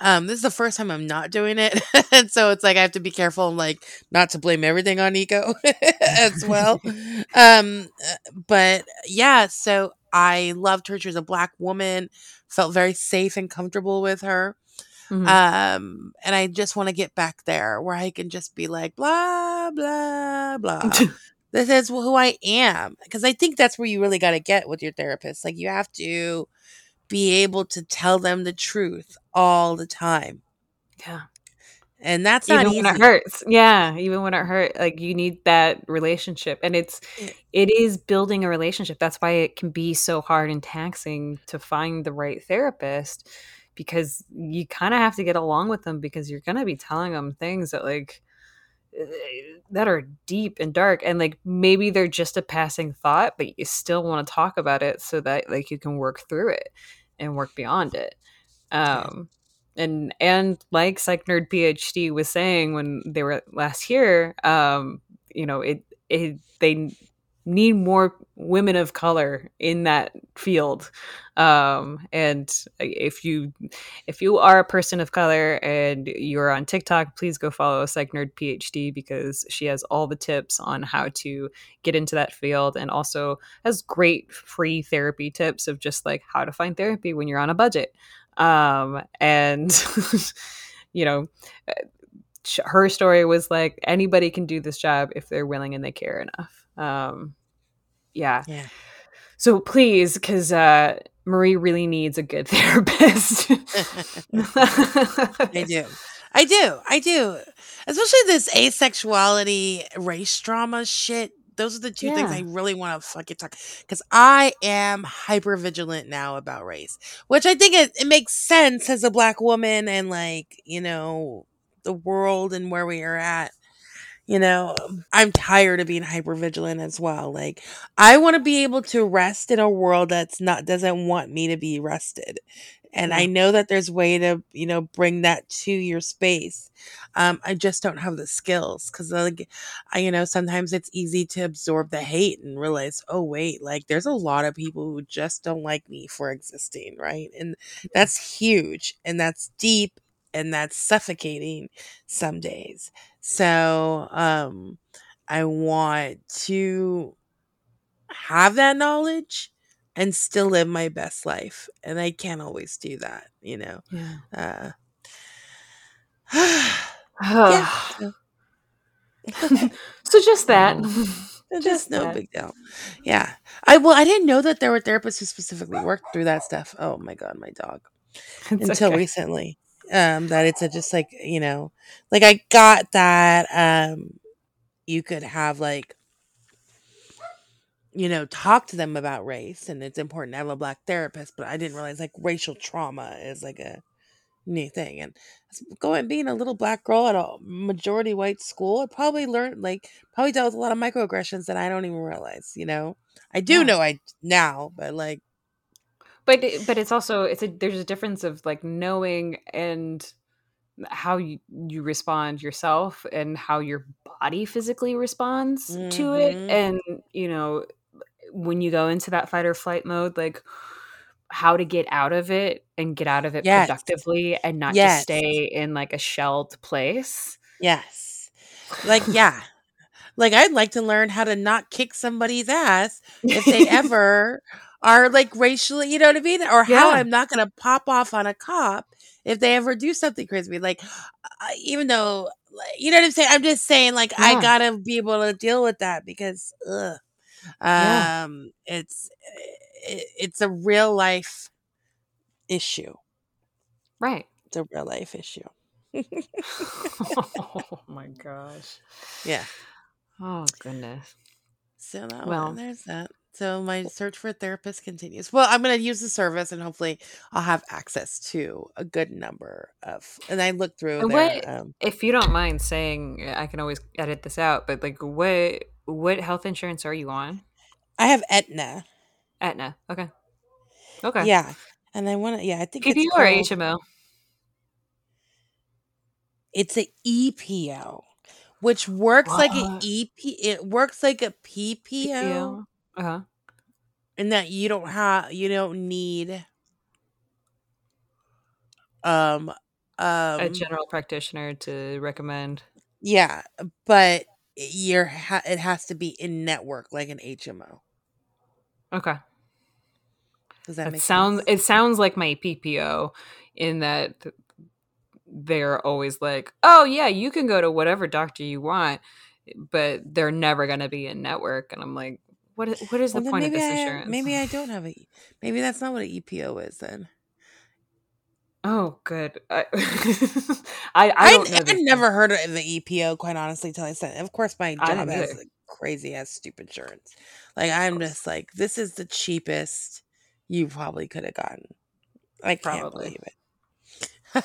Um, this is the first time I'm not doing it, and so it's like I have to be careful, like not to blame everything on Nico as well. um, but yeah, so I loved her. She was a black woman, felt very safe and comfortable with her. Mhm. Um, and I just want to get back there where I can just be like blah blah blah. This is who I am because I think that's where you really got to get with your therapist. Like you have to be able to tell them the truth all the time. yeah. And that's not Even easy. when it hurts, yeah. Even when it hurt, like you need that relationship, and it's it is building a relationship. That's why it can be so hard and taxing to find the right therapist because you kind of have to get along with them because you're gonna be telling them things that like eh, that are deep and dark and like maybe they're just a passing thought but you still want to talk about it so that like you can work through it and work beyond it. Um and and like psych nerd phd was saying when they were last here um you know it it they need more women of color in that field. Um and if you if you are a person of color and you're on tiktok please go follow psych nerd phd because she has all the tips on how to get into that field and also has great free therapy tips of just like how to find therapy when you're on a budget. Um and you know uh, her story was like anybody can do this job if they're willing and they care enough um yeah Yeah. so please because uh marie really needs a good therapist I do. I do. I do. Especially this asexuality race drama shit. Those are the two things I really want to fucking talk because I am hyper vigilant now about race, which I think it, it makes sense as a black woman and like you know the world and where we are at. You know, I'm tired of being hyper vigilant as well. Like I want to be able to rest in a world that's not doesn't want me to be rested. And I know that there's way to, you know, bring that to your space. Um, I just don't have the skills because, like, I, you know, sometimes it's easy to absorb the hate and realize, oh, wait, like, there's a lot of people who just don't like me for existing, right? And that's huge and that's deep and that's suffocating some days. So, um, I want to have that knowledge and still live my best life. And I can't always do that, you know. Yeah. Uh yeah. so- so just that. Just, Just no that. big deal. Yeah. I well, I didn't know that there were therapists who specifically worked through that stuff. Oh my god, my dog. It's Until okay. recently. Um, that it's a just like, you know, like I got that um you could have like you know, talk to them about race and it's important to have a black therapist, but I didn't realize like racial trauma is like a new thing. And going being a little black girl at a majority white school, I probably learned like probably dealt with a lot of microaggressions that I don't even realize, you know. I do Yeah. know I now, but like but but it's also it's a there's a difference of like knowing and how you, you respond yourself and how your body physically responds to it Mhm. and you know when you go into that fight or flight mode like how to get out of it and get out of it Yes. productively and not Yes. just stay in like a shelled place yes. Like yeah. Like I'd like to learn how to not kick somebody's ass if they ever are like racially, you know what I mean? Or how Yeah. I'm not going to pop off on a cop if they ever do something crazy. Like, I- even though, like, you know what I'm saying? I'm just saying, like, I got to be able to deal with that because, ugh, Yeah. um, it's, it, it's a real life issue. right It's a real life issue. oh my gosh Yeah. oh goodness So that Well- one, there's that. So my search for a therapist continues. Well, I'm going to use the service and hopefully I'll have access to a good number of. And I looked through their, what- um, if you don't mind saying i can always edit this out but like what what health insurance are you on I have Etna. Aetna. Okay. Okay. Yeah, and I want to. Yeah, I think PPO it's or called, HMO? It's a EPO, which works like an What? EP. It works like a PPO, PPO. Uh huh. And that you don't have you don't need um um A general practitioner to recommend. yeah, but you're ha- it has to be in network like an HMO. Okay. Does that, That make sounds. sense? It sounds like my PPO, in that they're always like, "Oh yeah, you can go to whatever doctor you want," but they're never going to be in network. And I'm like, "What? Is, what is the point of this I, insurance?" Maybe I don't have a. Maybe that's not what an EPO is then. Oh, good. I I, I I, don't know. I, never heard of the EPO, quite honestly, till I said. Of course, my job has like, crazy ass stupid insurance. Like I'm just like, this is the cheapest you probably could have gotten. I can't Probably. believe it.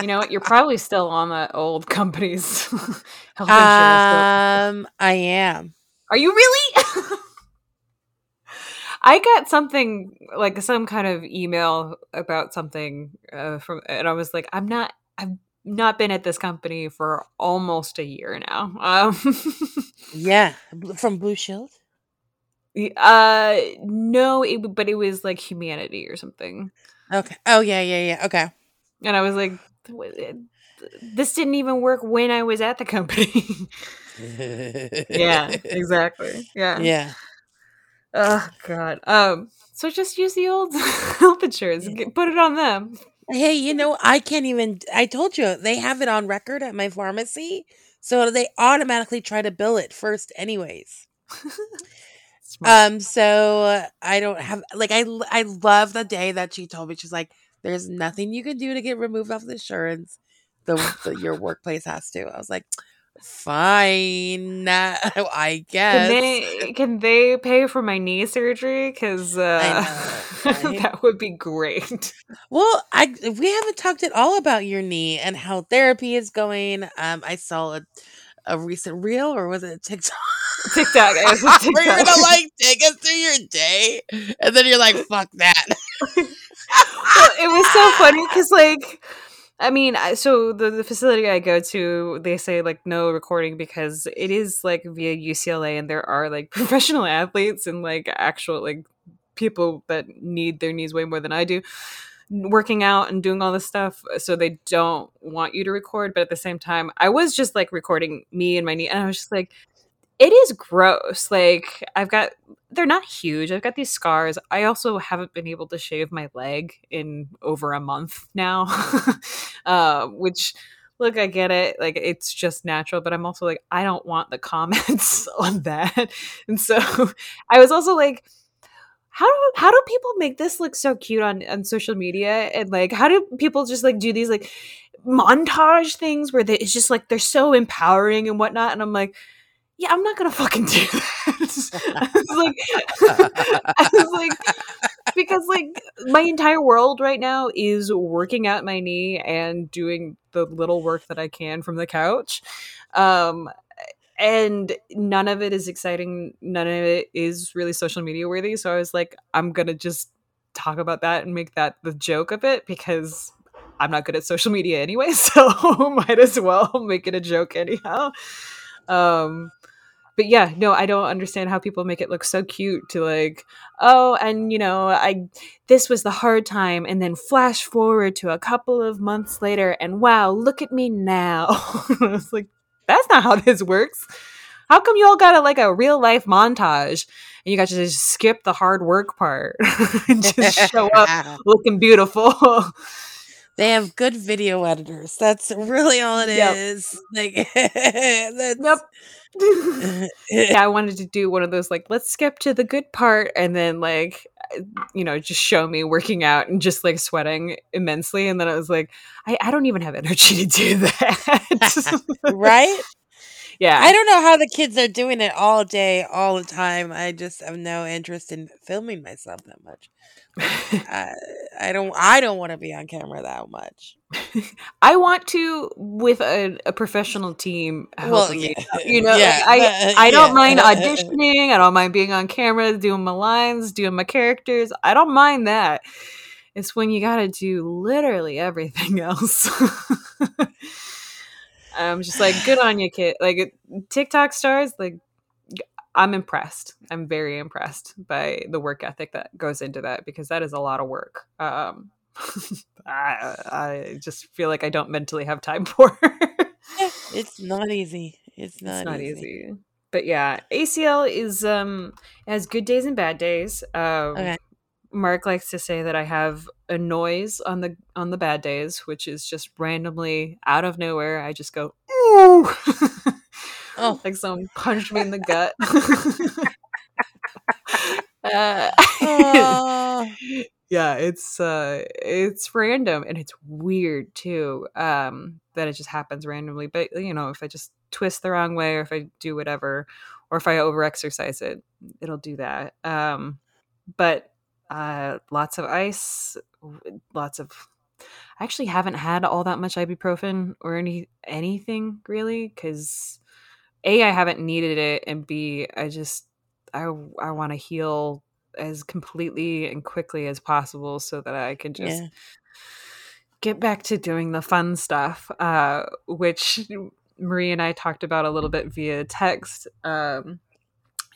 You know what? You're probably still on the old company's health insurance. Um, I am. Are you really? I got something like some kind of email about something uh, from, and I was like, I'm not. I've not been at this company for almost a year now. Um, Yeah, from Blue Shield. uh, no, it, but it was like humanity or something, Okay. Oh yeah, yeah, yeah. Okay. and I was like, this didn't even work when I was at the company. yeah, exactly. Yeah. Yeah. Oh God. Um. So just use the old health insurance. get- Put it on them. Hey, you know, I can't even. I told you they have it on record at my pharmacy, so they automatically try to bill it first, anyways. Um, so I don't have like I. I love the day that she told me she's like, "There's nothing you can do to get removed off the insurance. The, the your workplace has to." I was like, "Fine, uh, I guess." Can they can they pay for my knee surgery? Because uh, right? that would be great. Well, I we haven't talked at all about your knee and how therapy is going. Um, I saw a, a recent reel, or was it TikTok? TikTok. I was a Where you're TikTok. gonna like take us through your day, and then you're like, "Fuck that." Well, it was so funny because like i mean so the, the facility i go to they say like no recording because it is like via ucla and there are like professional athletes and like actual like people that need their knees way more than i do working out and doing all this stuff so they don't want you to record but at the same time i was just like recording me and my knee and i was just like it is gross. Like I've got they're not huge. I've got these scars. I also haven't been able to shave my leg in over a month now. uh, which look, I get it. Like it's just natural, but I'm also like I don't want the comments on that. And so I was also like how do how do people make this look so cute on on social media and like how do people just like do these like montage things where they, it's just like they're so empowering and whatnot and i'm like yeah i'm not gonna fucking do that. Like like because like my entire world right now is working out my knee and doing the little work that i can from the couch. Um and none of it is exciting. None of it is really social media worthy. So i was like i'm gonna just talk about that and make that the joke of it because i'm not good at social media anyway so might as well make it a joke anyhow um but yeah no i don't understand how people make it look so cute to like oh and you know i this was the hard time and then flash forward to a couple of months later and wow look at me now i was like that's not how this works. How come you all got a like a real life montage and you got to just skip the hard work part and just show up looking beautiful? They have good video editors. That's really all it Yep. is. Like Yep. yeah, I wanted to do one of those like let's skip to the good part and then like uh, you know just show me working out and just like sweating immensely and then I was like I, I don't even have energy to do that. right? yeah. I don't know how the kids are doing it all day, all the time. I just have no interest in filming myself that much. I, I don't. I don't want to be on camera that much. I want to with a, a professional team Well, yeah, You know, like, yeah, I uh, I don't yeah. mind auditioning. I don't mind being on camera, doing my lines, doing my characters. I don't mind that. It's when you got to do literally everything else. I'm just like, good on you, kid. Like TikTok stars, like I'm impressed. I'm very impressed by the work ethic that goes into that because that is a lot of work. Um, I, I just feel like I don't mentally have time for. It's not easy. It's not, it's not easy. easy. But yeah, ACL is um has good days and bad days. Um, Okay. Mark likes to say that I have a noise on the on the bad days, which is just randomly out of nowhere. I just go ooh, Oh. like someone punched me in the gut. uh, yeah, it's uh, it's random and it's weird too. Um, that it just happens randomly. But you know, if I just twist the wrong way, or if I do whatever, or if I overexercise it, it'll do that. Um, but uh, lots of ice, lots of. I actually haven't had all that much ibuprofen or any anything really because a I haven't needed it and b I just I I want to heal as completely and quickly as possible so that I can just Yeah. get back to doing the fun stuff, uh, which Marie and I talked about a little bit via text. Um,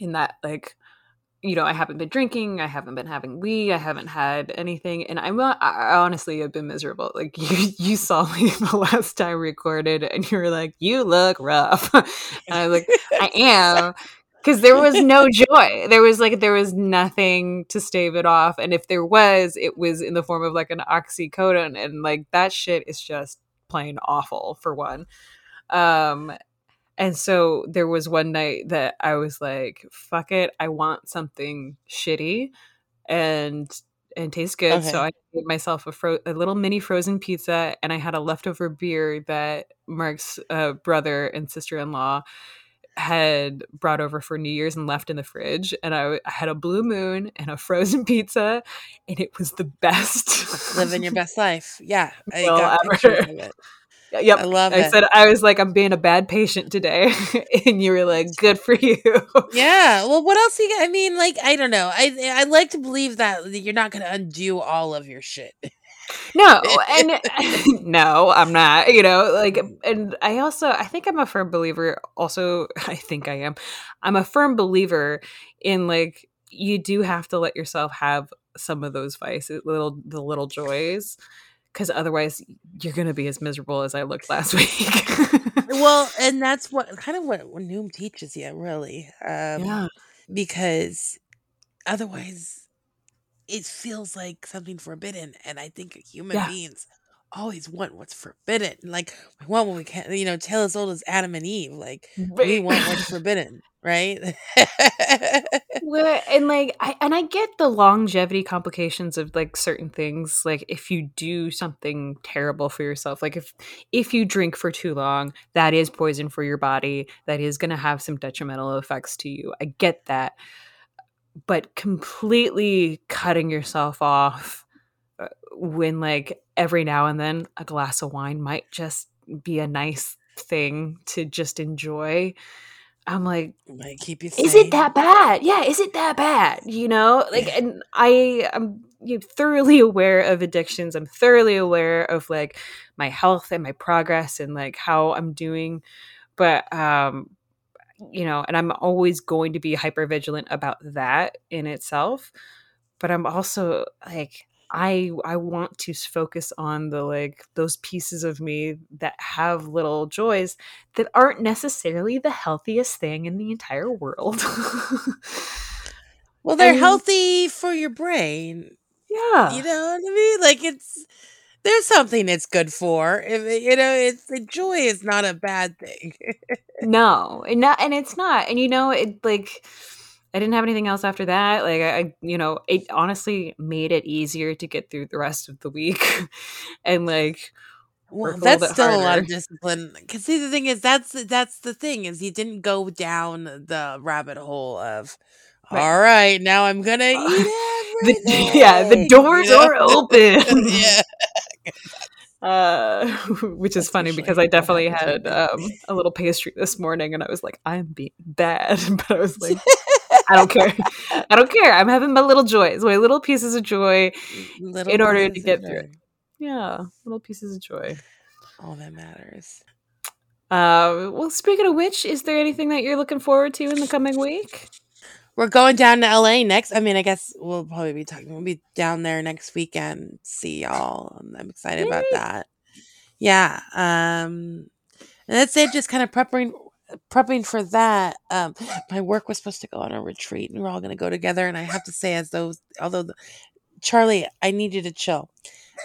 in that, like, you know, I haven't been drinking, I haven't been having weed, I haven't had anything, and I'm not, I honestly have been miserable. Like you, you saw me the last time recorded, and you were like, "You look rough," and I was like, "I am." because there was no joy. There was like there was nothing to stave it off, and if there was, it was in the form of like an oxycodone, and like that shit is just plain awful for one. Um, and so there was one night that I was like, "Fuck it, I want something shitty," and and tastes good. So I made myself a, fro- a little mini frozen pizza, and I had a leftover beer that Mark's uh, brother and sister in law had brought over for New Year's and left in the fridge. And I, I had a blue moon and a frozen pizza, and it was the best. Living your best life. Yeah. I Well, got ever. Yep. I love I it. said I was like, I'm being a bad patient today, and you were like, "Good for you." Yeah. Well, what else? You, got- I mean, like, I don't know. I I like to believe that you're not going to undo all of your shit. No, and no, I'm not. You know, like, and I also, I think I'm a firm believer. Also, I think I am. I'm a firm believer in like you do have to let yourself have some of those vices, little the little joys, because otherwise you're gonna be as miserable as I looked last week. well, and that's what kind of what, what Noom teaches you, really. Um, yeah. because otherwise it feels like something forbidden and i think human Yeah. beings always want what's forbidden. Like we want what we can't you know tale as old as adam and eve. Like we want what's forbidden right? Well, and like I and I get the longevity complications of like certain things. Like if you do something terrible for yourself like if if you drink for too long that is poison for your body. That is going to have some detrimental effects to you. I get that. But completely cutting yourself off when like every now and then a glass of wine might just be a nice thing to just enjoy. I'm like might keep you is it that bad? Yeah is it that bad? You know? Like Yeah. and i am you know, thoroughly aware of addictions. I'm thoroughly aware of like my health and my progress and like how i'm doing. But um you know and i'm always going to be hyper vigilant about that in itself. But i'm also like i i want to focus on the like those pieces of me that have little joys that aren't necessarily the healthiest thing in the entire world. Well they're and- healthy for your brain yeah. you know what i mean? Like it's there's something it's good for you know it's the joy is not a bad thing. No and not and it's not and you know it like i didn't have anything else after that like I, I you know it honestly made it easier to get through the rest of the week and like Well, work a little that's still a lot of discipline. Cause see, the thing is, that's that's the thing is, you didn't go down the rabbit hole of, Right. all right, now I'm gonna eat the, everything. yeah the doors you know? are open yeah, uh which is That's funny because i definitely had um a little pastry this morning and i was like i'm being bad but i was like i don't care i don't care i'm having my little joys my little pieces of joy Little in order to get through it. yeah little pieces of joy All that matters. uh well speaking of which is there anything that you're looking forward to in the coming week We're going down to LA next. I mean, I guess we'll probably be talking. We'll be down there next weekend. See y'all. I'm excited about that. Yeah. Um, and that's it. Just kind of prepping, prepping for that. Um, my work was supposed to go on a retreat, and we're all going to go together. And I have to say, as though, although the, Charlie, I need you to chill.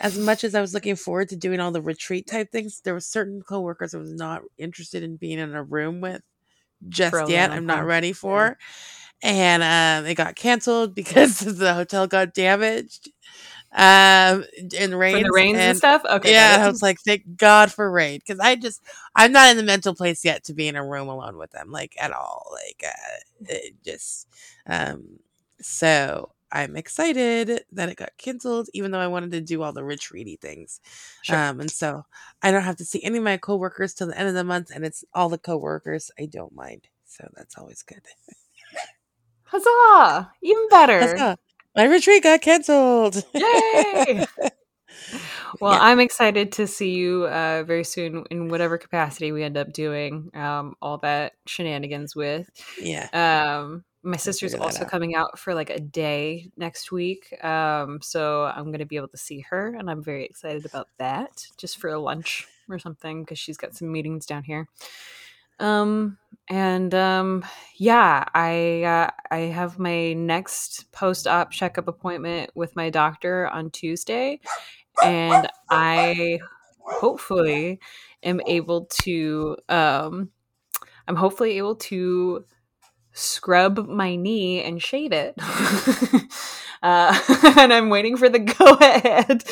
As much as I was looking forward to doing all the retreat type things, there were certain coworkers I was not interested in being in a room with just a yet. I'm not ready for. And um, it got canceled because the hotel got damaged. Um, in for the rains and, stuff okay yeah, I was like, thank God for rain, because I just I'm not in the mental place yet to be in a room alone with them, like at all. Like, uh, it just um, so I'm excited that it got canceled, even though I wanted to do all the retreaty things. Sure. Um, and so I don't have to see any of my coworkers till the end of the month, and it's all the coworkers I don't mind, so that's always good. huzzah even better Huzzah. My retreat got canceled. Yay! Well, Yeah. I'm excited to see you uh, very soon in whatever capacity we end up doing um, all that shenanigans with. yeah. Um, my sister's also out. coming out for like a day next week. Um, so I'm going to be able to see her, and I'm very excited about that just for a lunch or something because she's got some meetings down here. Um, and um, yeah, I uh, I have my next post op checkup appointment with my doctor on Tuesday, and I hopefully am able to um, I'm hopefully able to scrub my knee and shave it. uh, and I'm waiting for the go ahead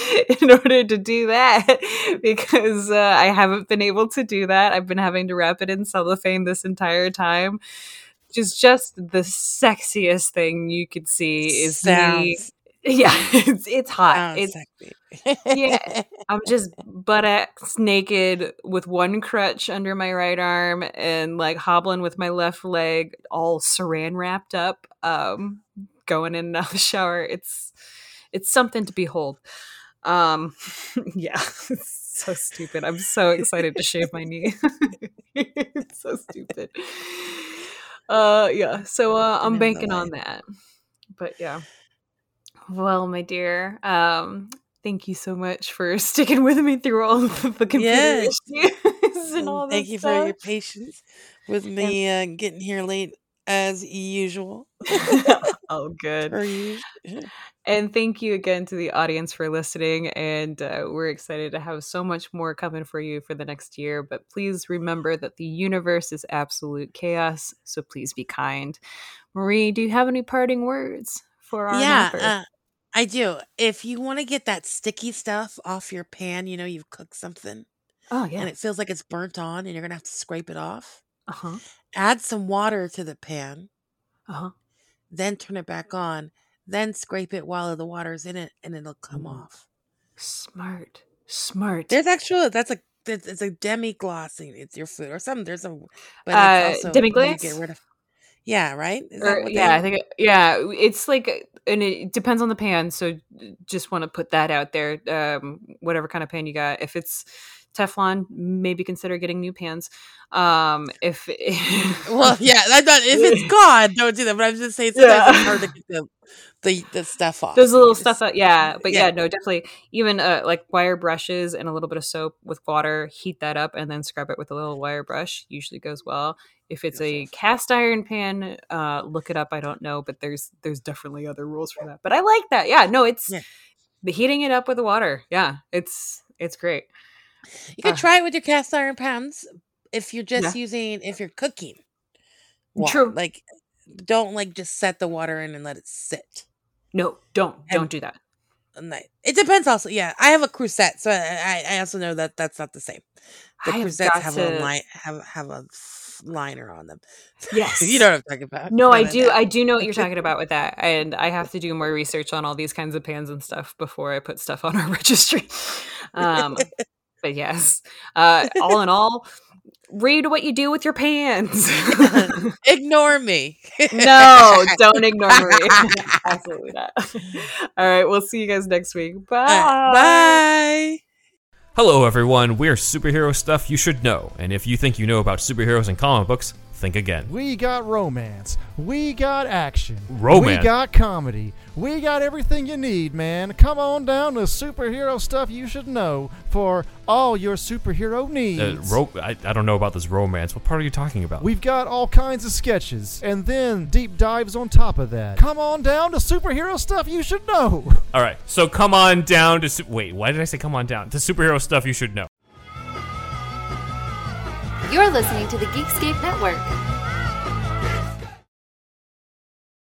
in order to do that because uh, I haven't been able to do that. I've been having to wrap it in cellophane this entire time. Which is just the sexiest thing you could see is me. Yeah, it's, it's hot. sounds It's. Yeah. I'm just butt ass naked with one crutch under my right arm and like hobbling with my left leg all saran wrapped up, um, going in and out of the shower. It's it's something to behold. Um yeah, it's so stupid. I'm so excited to shave my knee. it's so stupid. Uh yeah, so uh, I'm banking on that. But yeah. Well, my dear, um, thank you so much for sticking with me through all of the computer Yes. issues and all And that Thank you for stuff. your patience with me uh, getting here late as usual. oh, good. And thank you again to the audience for listening. And uh, we're excited to have so much more coming for you for the next year. But please remember that the universe is absolute chaos. So please be kind. Marie, do you have any parting words for our Yeah, uh, I do. If you want to get that sticky stuff off your pan, you know, you've cooked something oh, yeah. and it feels like it's burnt on and you're going to have to scrape it off, Uh huh. add some water to the pan, Uh huh. then turn it back on, then scrape it while the water's in it and it'll come off. Smart. Smart. There's actually, that's a, it's it's a demi glossing. It's your food or something. There's a, but Uh, it's also, you demi-glace? get rid of, yeah, right? Is Or, yeah, I think yeah, it's like, uh, and it depends on the pan. So just want to put that out there. Um, whatever kind of pan you got, if it's Teflon, maybe consider getting new pans. Um, if Well, yeah, that's not, if it's gone, don't do that. But I'm just saying sometimes Yeah. it's hard to get the, the, the stuff off. There's a little stuff out, yeah, but yeah. Yeah. no, definitely. Even uh, like wire brushes and a little bit of soap with water, heat that up, and then scrub it with a little wire brush. Usually goes well. If it's a cast iron pan, uh, look it up. I don't know, but there's there's definitely other rules for that. But I like that. Yeah, no, it's Yeah. the heating it up with the water. Yeah, it's it's great. You can Uh. try it with your cast iron pans if you're just using if you're cooking. water. True. Like don't like just set the water in and let it sit. No, don't And- don't do that. It depends also. Yeah, I have a Creuset, so I, I also know that that's not the same. The I have Creusets have a line have have a f- liner on them. Yes. you know what I'm talking about. No, I do. I do know what you're talking about with that, and I have to do more research on all these kinds of pans and stuff before I put stuff on our registry. Um, but yes, uh, all in all, read what you do with your pans. Ignore me. no, don't ignore me. Absolutely not. All right, we'll see you guys next week. Bye. Bye. Hello, everyone. We're superhero stuff you should know, and if you think you know about superheroes and comic books, think again. We got romance. We got action. Romance? We got comedy. We got everything you need, man. Come on down to superhero stuff you should know for all your superhero needs. Uh, ro- I, I don't know about this romance. What part are you talking about? We've got all kinds of sketches and then deep dives on top of that. Come on down to superhero stuff you should know. All right, so come on down to. Su- Wait, why did I say come on down to superhero stuff you should know? You're listening to the Geekscape Network.